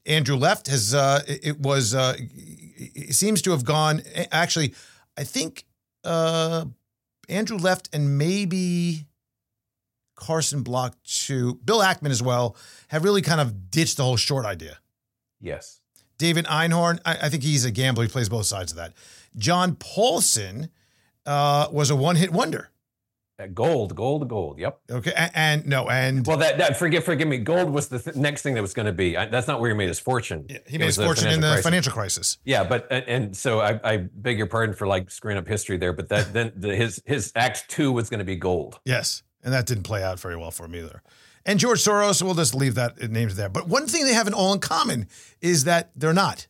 Andrew Left has uh, it it was uh, it seems to have gone. Actually, I think uh, Andrew Left and maybe Carson Block too, Bill Ackman as well, have really kind of ditched the whole short idea. Yes. David Einhorn, I, I think he's a gambler. He plays both sides of that. John Paulson uh, was a one hit wonder. Uh, gold, gold, gold. Yep. Okay, and, and no, and Well, that, that forgive forgive me. Gold was the th- next thing that was going to be. I, that's not where he made his fortune. he It made his fortune in the crisis. financial crisis. Yeah, but and, and so I, I beg your pardon for like screwing up history there, but that then the, his his act two was going to be gold. Yes, and that didn't play out very well for him either. And George Soros, we'll just leave that names there. But one thing they have in all in common is that they're not.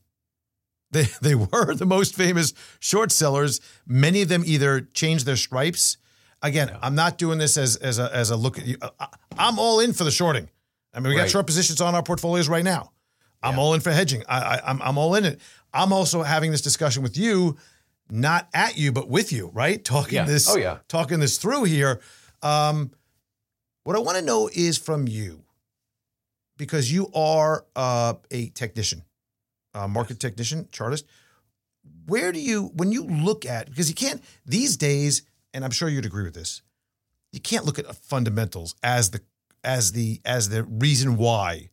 They they were the most famous short sellers. Many of them either changed their stripes. Again, I'm not doing this as as a as a look at you. I- I'm all in for the shorting. I mean, we got short positions on our portfolios right now. I'm Yeah. all in for hedging. I, I I'm I'm all in it. I'm also having this discussion with you, not at you, but with you, right? Talking Yeah. this Oh, yeah. talking this through here. Um, what I want to know is from you, because you are uh, a technician, a market technician, chartist. Where do you, when you look at, because you can't these days, and I'm sure you'd agree with this, you can't look at fundamentals as the as the as the reason why,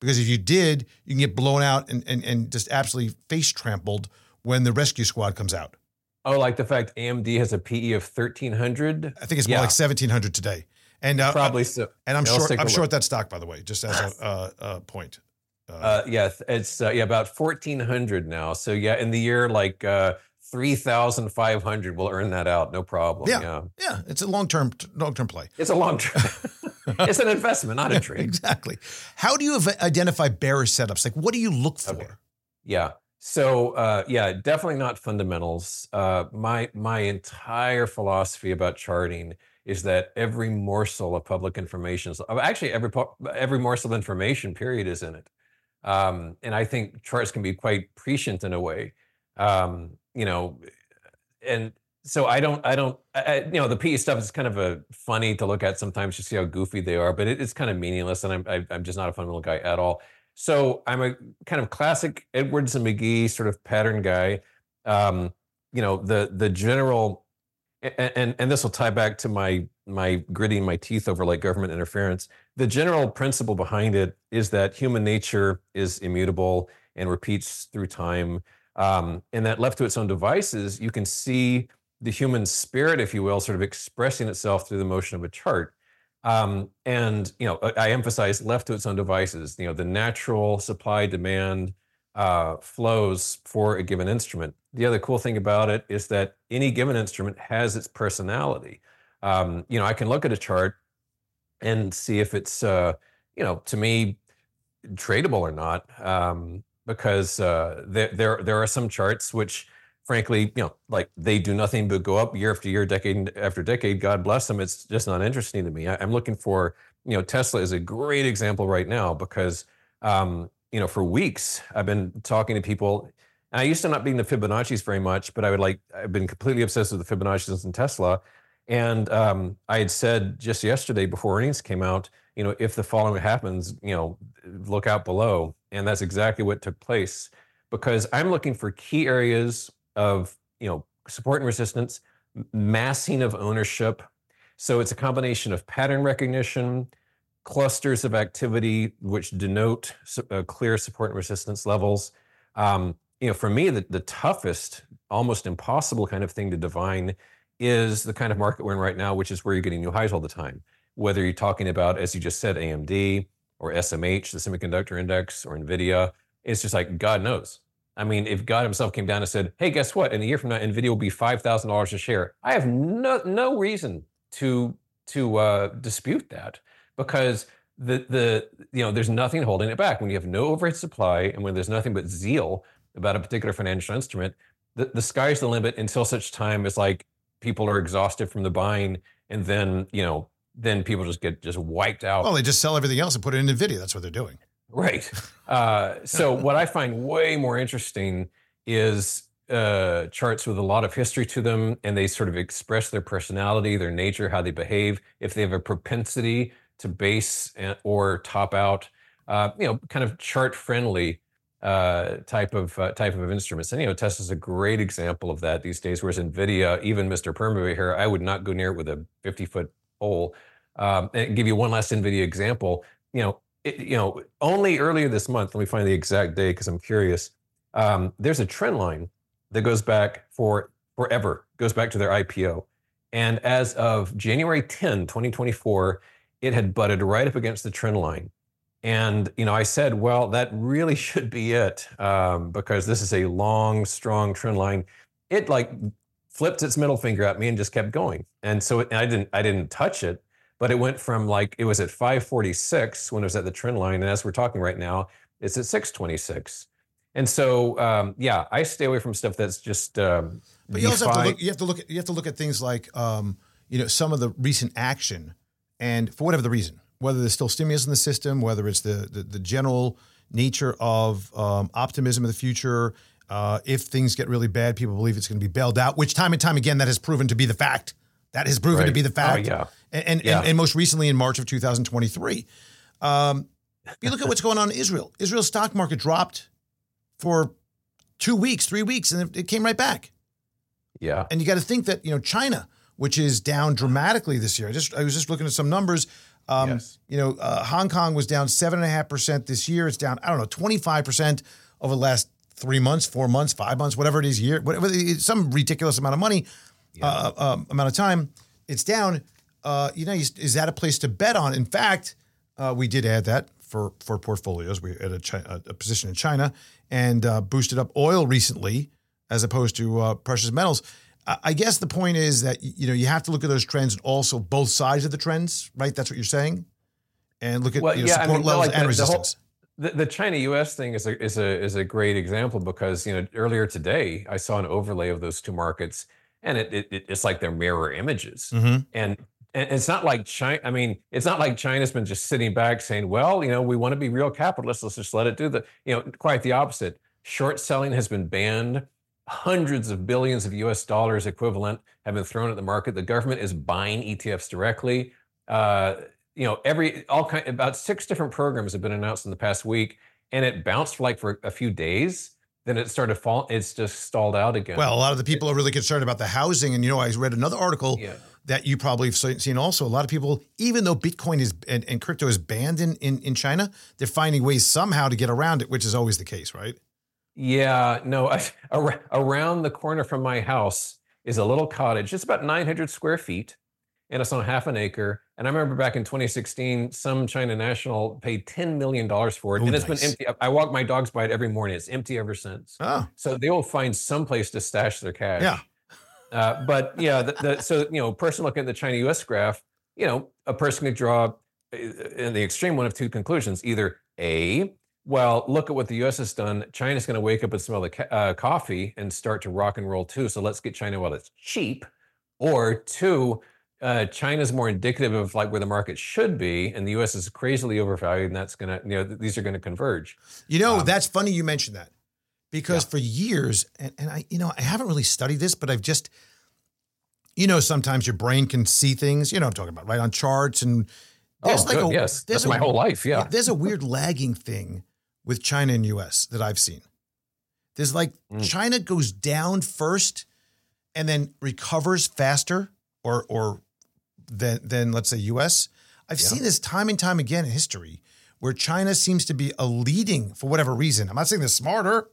because if you did, you can get blown out and and, and just absolutely face trampled when the rescue squad comes out. Oh, like the fact AMD has a PE of thirteen hundred. I think it's more Yeah. like 1700 today. And uh, Probably so. And I'm let's short. I'm short that stock, by the way, just as a uh, uh, point. Uh, Uh, yeah, it's uh, yeah about fourteen hundred now. So yeah, in the year like uh, three thousand five hundred, we'll earn that out, no problem. Yeah. yeah. yeah, it's a long term long term play. It's a long term. it's an investment, not a trade. Exactly. How do you identify bearish setups? Like, what do you look for? Okay. Yeah. So uh, yeah, definitely not fundamentals. Uh, my my entire philosophy about charting is that every morsel of public information, is- uh, actually every every morsel of information, period, is in it. Um, and I think charts can be quite prescient in a way. Um, you know, and so I don't, I don't, I, I- you know, the PE stuff is kind of a funny to look at sometimes to see how goofy they are, but it, it's kind of meaningless, and I'm, I, I'm just not a fundamental guy at all. So I'm a kind of classic Edwards and Magee sort of pattern guy. Um, you know, the the general, and and, and this will tie back to my my gritting my teeth over like government interference. The general principle behind it is that human nature is immutable and repeats through time. Um, and that left to its own devices, you can see the human spirit, if you will, sort of expressing itself through the motion of a chart. Um, and you know, I emphasize left to its own devices. You know, the natural supply demand uh, flows for a given instrument. The other cool thing about it is that any given instrument has its personality. Um, you know, I can look at a chart and see if it's, uh, you know, to me, tradable or not, um, because uh, there there there are some charts which, frankly, you know, like they do nothing but go up year after year, decade after decade. God bless them. It's just not interesting to me. I, I'm looking for, you know, Tesla is a great example right now because, um, you know, for weeks I've been talking to people. And I used to not be into Fibonacci's very much, but I would like I've been completely obsessed with the Fibonacci's in Tesla. And um, I had said just yesterday before earnings came out, you know, if the following happens, you know, look out below. And that's exactly what took place because I'm looking for key areas of, you know, support and resistance, massing of ownership. So it's a combination of pattern recognition, clusters of activity which denote uh, clear support and resistance levels. Um, you know, for me, the, the toughest, almost impossible kind of thing to divine is the kind of market we're in right now, which is where you're getting new highs all the time. Whether you're talking about, as you just said, AMD or SMH, the semiconductor index, or NVIDIA, it's just like God knows. I mean, if God Himself came down and said, "Hey, guess what? In a year from now, NVIDIA will be five thousand dollars a share," I have no no reason to to uh, dispute that because the the you know there's nothing holding it back when you have no overhead supply and when there's nothing but zeal about a particular financial instrument. The the sky's the limit until such time as like people are exhausted from the buying, and then you know then people just get just wiped out. Well, they just sell everything else and put it in Nvidia. That's what they're doing. Right. Uh, so what I find way more interesting is uh, charts with a lot of history to them, and they sort of express their personality, their nature, how they behave. If they have a propensity to base or top out, uh, you know, kind of chart friendly uh, type of uh, type of instruments. And you know, Tesla's a great example of that these days. Whereas Nvidia, even Mr. Perma here, I would not go near it with a 50 foot pole. Um, and give you one last Nvidia example. You know, it, you know, only earlier this month. Let me find the exact day because I'm curious. Um, there's a trend line that goes back for forever, goes back to their IPO. And as of January 10, 2024, it had butted right up against the trend line. And you know, I said, well, that really should be it um, because this is a long, strong trend line. It like flipped its middle finger at me and just kept going. And so it, I didn't, I didn't touch it, but it went from like it was at 546 when it was at the trend line, and as we're talking right now, it's at 626. And so, um, yeah, I stay away from stuff that's just. Um, but you also have to look. You have to look. At, you have to look at things like, um, you know, some of the recent action, and for whatever the reason, whether there's still stimulus in the system, whether it's the the, the general nature of um, optimism of the future. Uh, if things get really bad, people believe it's going to be bailed out, which time and time again that has proven to be the fact. That has proven right. to be the fact. Oh, yeah. And and, yeah. and, and most recently in March of 2023. Um, you look at what's going on in Israel. Israel's stock market dropped for two weeks, three weeks, and it came right back. Yeah. And you got to think that you know China, which is down dramatically this year. I just I was just looking at some numbers. Um, yes. You know, uh, Hong Kong was down seven and a half percent this year. It's down I don't know twenty five percent over the last three months, four months, five months, whatever it is, year, whatever, some ridiculous amount of money, yeah. uh, uh, amount of time. It's down. Uh, you know, is that a place to bet on? In fact, uh, we did add that for for portfolios. We had a, China, a position in China and uh, boosted up oil recently, as opposed to uh, precious metals. I guess the point is that you know you have to look at those trends and also both sides of the trends, right? That's what you're saying, and look at well, you know, yeah, support I mean, levels like and the, resistance. The, the, China U.S. thing is a is a is a great example because you know earlier today I saw an overlay of those two markets, and it, it it's like they're mirror images, mm-hmm. and and it's not like China. I mean, it's not like China's been just sitting back saying, "Well, you know, we want to be real capitalists. Let's just let it do the." You know, quite the opposite. Short selling has been banned. Hundreds of billions of U.S. dollars equivalent have been thrown at the market. The government is buying ETFs directly. Uh, you know, every all kind about six different programs have been announced in the past week, and it bounced for like for a few days then it started fall. It's just stalled out again. Well, a lot of the people are really concerned about the housing, and you know, I read another article yeah that you probably have seen also. A lot of people, even though Bitcoin is and, and crypto is banned in, in, in China, they're finding ways somehow to get around it, which is always the case, right? Yeah, no. I, around the corner from my house is a little cottage. It's about 900 square feet, and it's on half an acre. And I remember back in 2016, some China national paid 10 million dollars for it, and it's nice. been empty. I walk my dogs by it every morning. It's empty ever since. Oh. So they will find some place to stash their cash. Yeah. Uh, but yeah, the, the, so you know, person looking at the China U.S. graph, you know, a person could draw uh, in the extreme one of two conclusions: either a, well, look at what the U.S. has done. China's going to wake up and smell the ca- uh, coffee and start to rock and roll too. So let's get China while it's cheap. Or two, uh, China's more indicative of like where the market should be, and the U.S. is crazily overvalued, and that's going to, you know, these are going to converge. You know, um, that's funny you mentioned that because yeah. for years, and, and I, you know, I haven't really studied this, but I've just, you know, sometimes your brain can see things, you know, I'm talking about, right, on charts and there's oh, like good. a, yes, that's a, my whole life. Yeah. There's a weird lagging thing with China and US that I've seen. There's like mm. China goes down first and then recovers faster or, or than, than let's say US. I've yeah. seen this time and time again in history where China seems to be a leading for whatever reason. I'm not saying they're smarter.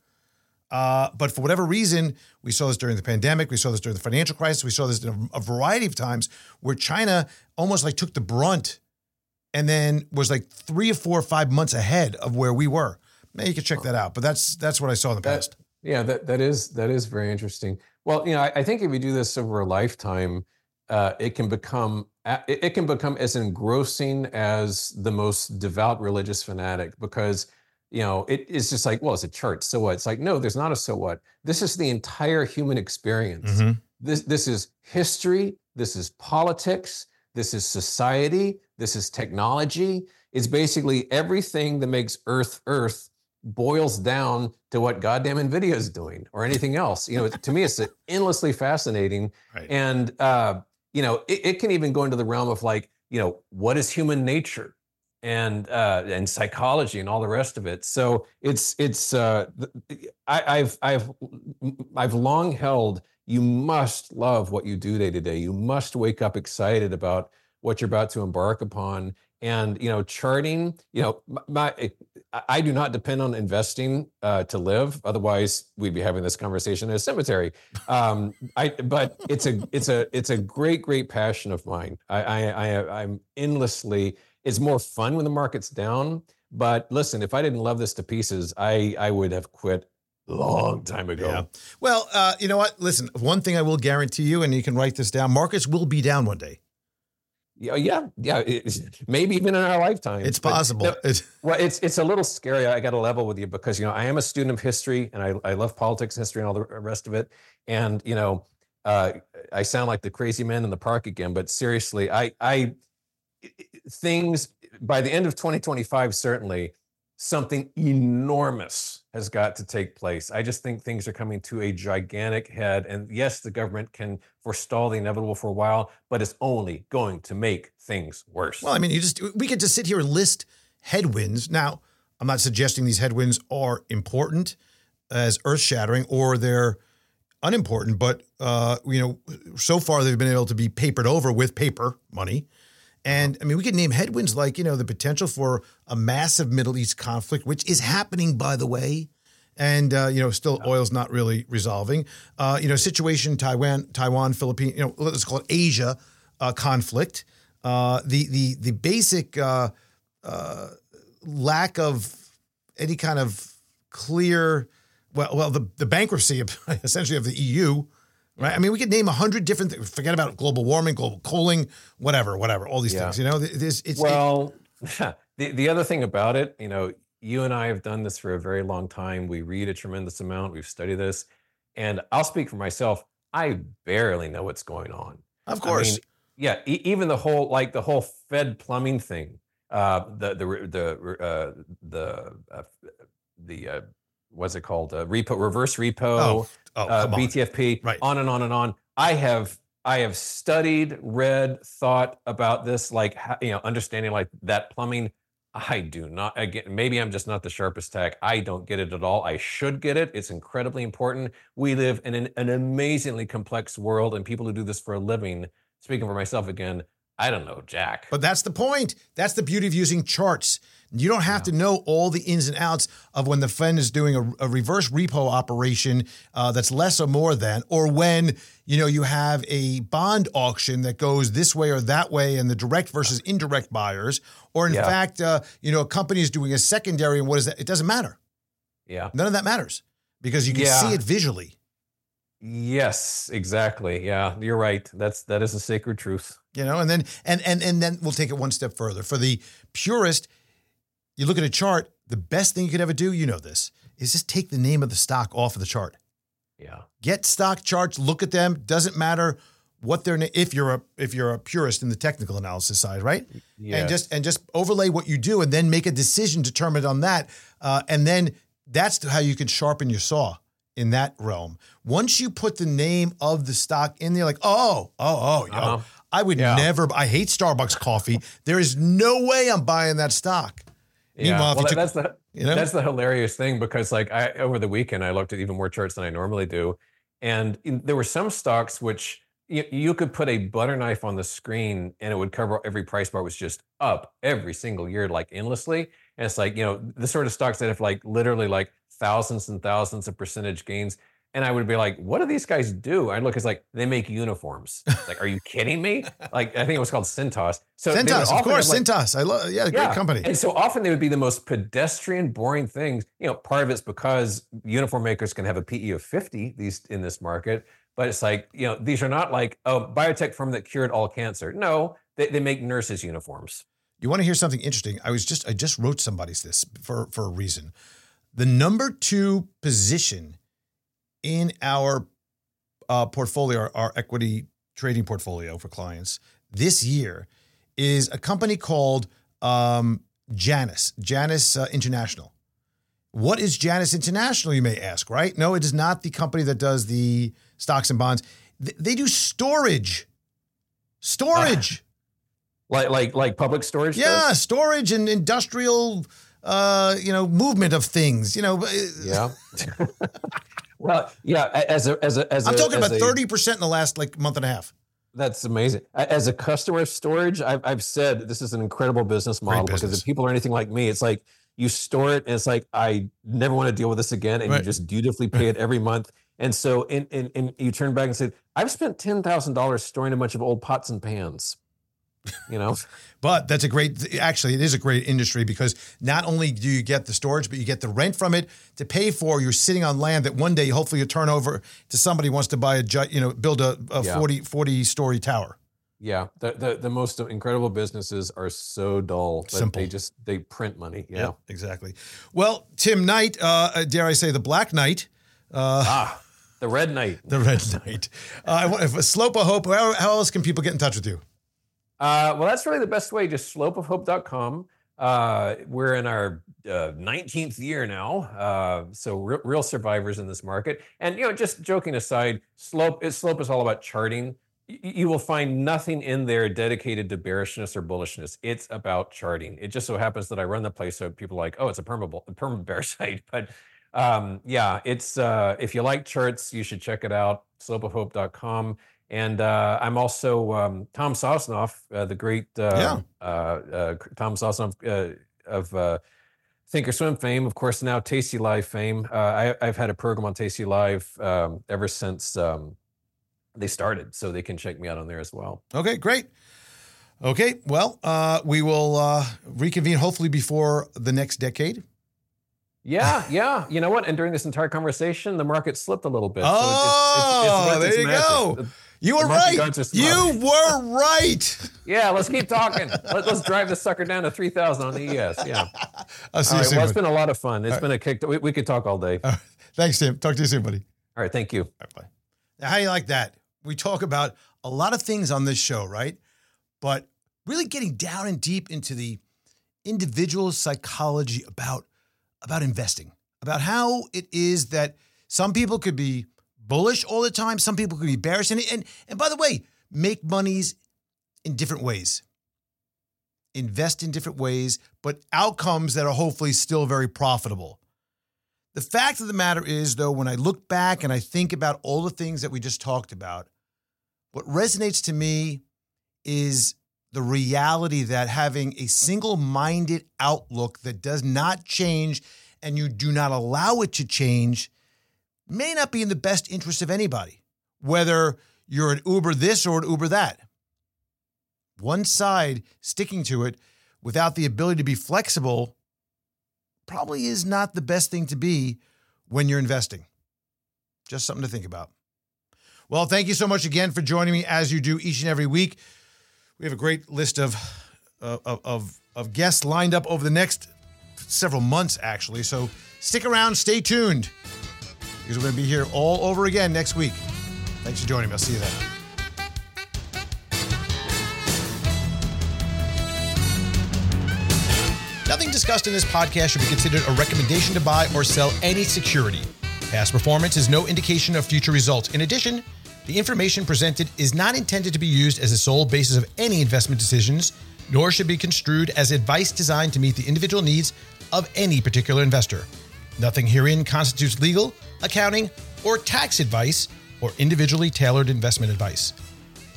Uh, but for whatever reason, we saw this during the pandemic, we saw this during the financial crisis, we saw this in a, a variety of times where China almost like took the brunt and then was like three or four or five months ahead of where we were. Maybe you can check that out, but that's that's what I saw in the that, past. Yeah, that that is that is very interesting. Well, you know, I, I think if you do this over a lifetime, uh, it can become it, can become as engrossing as the most devout religious fanatic because you know it is just like well it's a chart so what? It's like no there's not a so what. This is the entire human experience. Mm-hmm. this this is history this is politics this is society this is technology. It's basically everything that makes earth earth boils down to what goddamn nvidia is doing or anything else. You know to me it's endlessly fascinating. Right. and uh you know it, it can even go into the realm of like you know what is human nature and uh and psychology and all the rest of it. So it's it's uh I, i've i've i've long held you must love what you do day to day. You must wake up excited about what you're about to embark upon and you know charting you know my I- i do not depend on investing uh, to live otherwise we'd be having this conversation in a cemetery um i but it's a it's a it's a great great passion of mine i i, I i'm endlessly it's more fun when the market's down but listen if i didn't love this to pieces i i would have quit long time ago Yeah. Well, uh, you know what? Listen, one thing I will guarantee you, and you can write this down: markets will be down one day. Yeah yeah yeah maybe even in our lifetime It's possible. no, It's- Well, it's it's a little scary. I got to level with you because you know I am a student of history and I, I love politics, history, and all the rest of it. And you know, uh, I sound like the crazy man in the park again, but seriously, I I things by the end of 2025 certainly something enormous has got to take place. I just think things are coming to a gigantic head. And yes, the government can forestall the inevitable for a while, but it's only going to make things worse. well, I mean, you just we could just sit here and list headwinds. Now, I'm not suggesting these headwinds are important as earth shattering or they're unimportant, but uh, you know, so far they've been able to be papered over with paper money. And I mean, we could name headwinds like, you know, the potential for a massive Middle East conflict, which is happening, by the way. And, uh, you know, still oil's not really resolving. Uh, you know, situation Taiwan, Taiwan, Philippines, you know, let's call it Asia uh, conflict. Uh, the, the, the basic uh, uh, lack of any kind of clear, well, well, the, the bankruptcy of, essentially of the EU, right? I mean, we could name a hundred different things. Forget about global warming, global cooling, whatever, whatever, all these Yeah. things. You know, it's, it's well, the the other thing about it, you know, you and I have done this for a very long time. We read a tremendous amount. We've studied this, and I'll speak for myself. I barely know what's going on. of I course. mean, yeah, e- even the whole like the whole Fed plumbing thing, uh, the the the uh, the uh, the uh, what's it called? Uh, repo, reverse repo, oh, oh, uh. BTFP, Right. on and on and on. I have I have studied, read, thought about this, like you know, understanding like that plumbing. I do not. Again, maybe I'm just not the sharpest tack. I don't get it at all. I should get it. It's incredibly important. We live in an, an amazingly complex world, and people who do this for a living. Speaking for myself again, I don't know, Jack. But that's the point. That's the beauty of using charts. You don't have to know all the ins and outs of when the Fed is doing a, a reverse repo operation uh, that's less or more than, or when you know you have a bond auction that goes this way or that way, and the direct versus indirect buyers, or in Yeah. fact, uh, you know, a company is doing a secondary, and what is that? It doesn't matter. yeah. None of that matters because you can Yeah. see it visually. Yes, exactly. Yeah, you're right. That's that is a sacred truth. You know and then and and and then we'll take it one step further for the purist you look at a chart the best thing you could ever do you know this is just take the name of the stock off of the chart Yeah. get stock charts look at them doesn't matter what their na- if you're a if you're a purist in the technical analysis side right Yes. and just and just overlay what you do and then make a decision determined on that uh, and then that's how you can sharpen your saw in that realm once you put the name of the stock in there like oh oh oh yo, Uh-huh. I would Yeah. never i hate starbucks coffee there is no way i'm buying that stock Yeah, Meanwhile, well, took- that's the you know? that's the hilarious thing because like I over the weekend I looked at even more charts than I normally do, and in- there were some stocks which you, you could put a butter knife on the screen and it would cover every price bar was just up every single year like endlessly, and it's like you know the sort of stocks that have like literally like thousands and thousands of percentage gains. And I would be like, what do these guys do? I'd look, it's like, they make uniforms. Like, are you kidding me? Like, I think it was called Cintas. So Cintas, of course, like, Cintas. I love, yeah, great company. and so often they would be the most pedestrian, boring things. You know, part of it's because uniform makers can have a PE of 50 these in this market. But it's like, you know, these are not like a biotech firm that cured all cancer. No, they, they make nurses uniforms. You want to hear something interesting? I was just I just wrote somebody's this for for a reason. The number two position in our uh, portfolio, our, our equity trading portfolio for clients this year, is a company called um, Janus Janus uh, International. What is Janus International? You may ask. Right? No, it is not the company that does the stocks and bonds. Th- They do storage. Storage. Like like like public storage. Yeah, does? storage and industrial, uh, you know, movement of things. You know, uh, Yeah. well, yeah. As a as a as I'm a, talking as about thirty percent in the last like month and a half. That's amazing. As a customer of storage, I've, I've said this is an incredible business model because if people are anything like me, it's like you store it and it's like, I never want to deal with this again. And Right. you just dutifully pay it every month. And so in, in, in you turn back and say, I've spent $10,000 storing a bunch of old pots and pans, you know? But that's a great. Actually, it is a great industry because not only do you get the storage, but you get the rent from it to pay for. You're sitting on land that one day, hopefully, you turn over to somebody who wants to buy a, you know, build a, a Yeah. 40, 40 story tower. yeah. The, the, the most incredible businesses are so dull, Simple. they just, they print money. Yeah. Yep, exactly. Well, Tim Knight, uh, dare I say, the Black Knight. Uh, Ah, the red knight. the Red Knight. Uh, I want- a slope of hope. How, how else can people get in touch with you? Uh, well, that's really the best way. Just slopeofhope.com. Uh, we're in our uh, 19th year now, uh, so re- real survivors in this market. And you know, just joking aside, slope is slope is all about charting. You will find nothing in there dedicated to bearishness or bullishness. It's about charting. It just so happens that I run the place, so people are like, oh, it's a perma perma bear site. But um, yeah, it's uh, if you like charts, you should check it out. Slopeofhope.com. And uh, I'm also um, Tom Sosnoff, uh, the great uh, Yeah. uh, uh, Tom Sosnoff uh, of uh, Thinkorswim fame, of course, now Tasty Live fame. Uh, I, I've had a program on Tasty Live um, ever since um, they started, so they can check me out on there as well. Okay, great. Okay, well, uh, we will uh, reconvene hopefully before the next decade. Yeah, yeah. You know what? And during this entire conversation, the market slipped a little bit. Oh, worth there its you magic. go. You were right. You were right. Yeah, let's keep talking. Let, us drive this sucker down to 3,000 on the ES. Yeah. I'll see All you right. soon. Well, it's buddy. been a lot of fun. It's been a kick. We, we could talk all day. All Thanks, Tim. Talk to you soon, buddy. All right. Thank you. All right, bye. Now, how do you like that? We talk about a lot of things on this show, right? But really getting down and deep into the individual psychology about about investing, about how it is that some people could be bullish all the time, some people can be bearish, and and, and by the way, make monies in different ways. Invest in different ways, but outcomes that are hopefully still very profitable. The fact of the matter is, though, when I look back and I think about all the things that we just talked about, what resonates to me is the reality that having a single minded outlook that does not change and you do not allow it to change may not be in the best interest of anybody, whether you're an Uber this or an Uber that. One side sticking to it without the ability to be flexible probably is not the best thing to be when you're investing. Just something to think about. Well, thank you so much again for joining me as you do each and every week. We have a great list of of of, of guests lined up over the next several months, actually. So stick around, stay tuned, because we're going to be here all over again next week. Thanks for joining me. I'll see you then. Nothing discussed in this podcast should be considered a recommendation to buy or sell any security. Past performance is no indication of future results. In addition, the information presented is not intended to be used as the sole basis of any investment decisions, nor should be construed as advice designed to meet the individual needs of any particular investor. Nothing herein constitutes legal, accounting, or tax advice or individually tailored investment advice.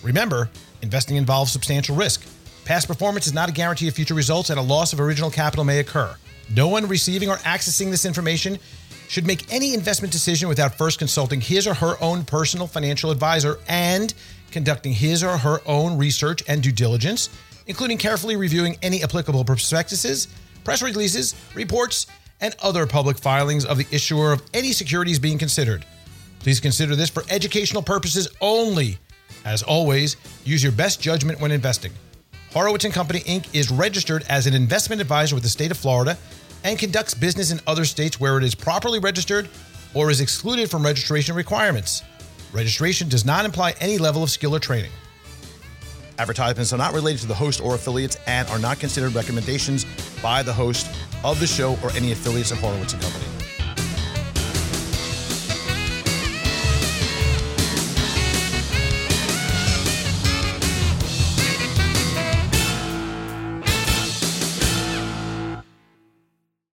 Remember, investing involves substantial risk. Past performance is not a guarantee of future results, and a loss of original capital may occur. No one receiving or accessing this information should make any investment decision without first consulting his or her own personal financial advisor and conducting his or her own research and due diligence, including carefully reviewing any applicable prospectuses, press releases, reports, and other public filings of the issuer of any securities being considered. Please consider this for educational purposes only. As always, use your best judgment when investing. Horowitz and Company Inc. is registered as an investment advisor with the state of Florida and conducts business in other states where it is properly registered or is excluded from registration requirements. Registration does not imply any level of skill or training. Advertisements are not related to the host or affiliates and are not considered recommendations by the host of the show or any affiliates of Horowitz and Company.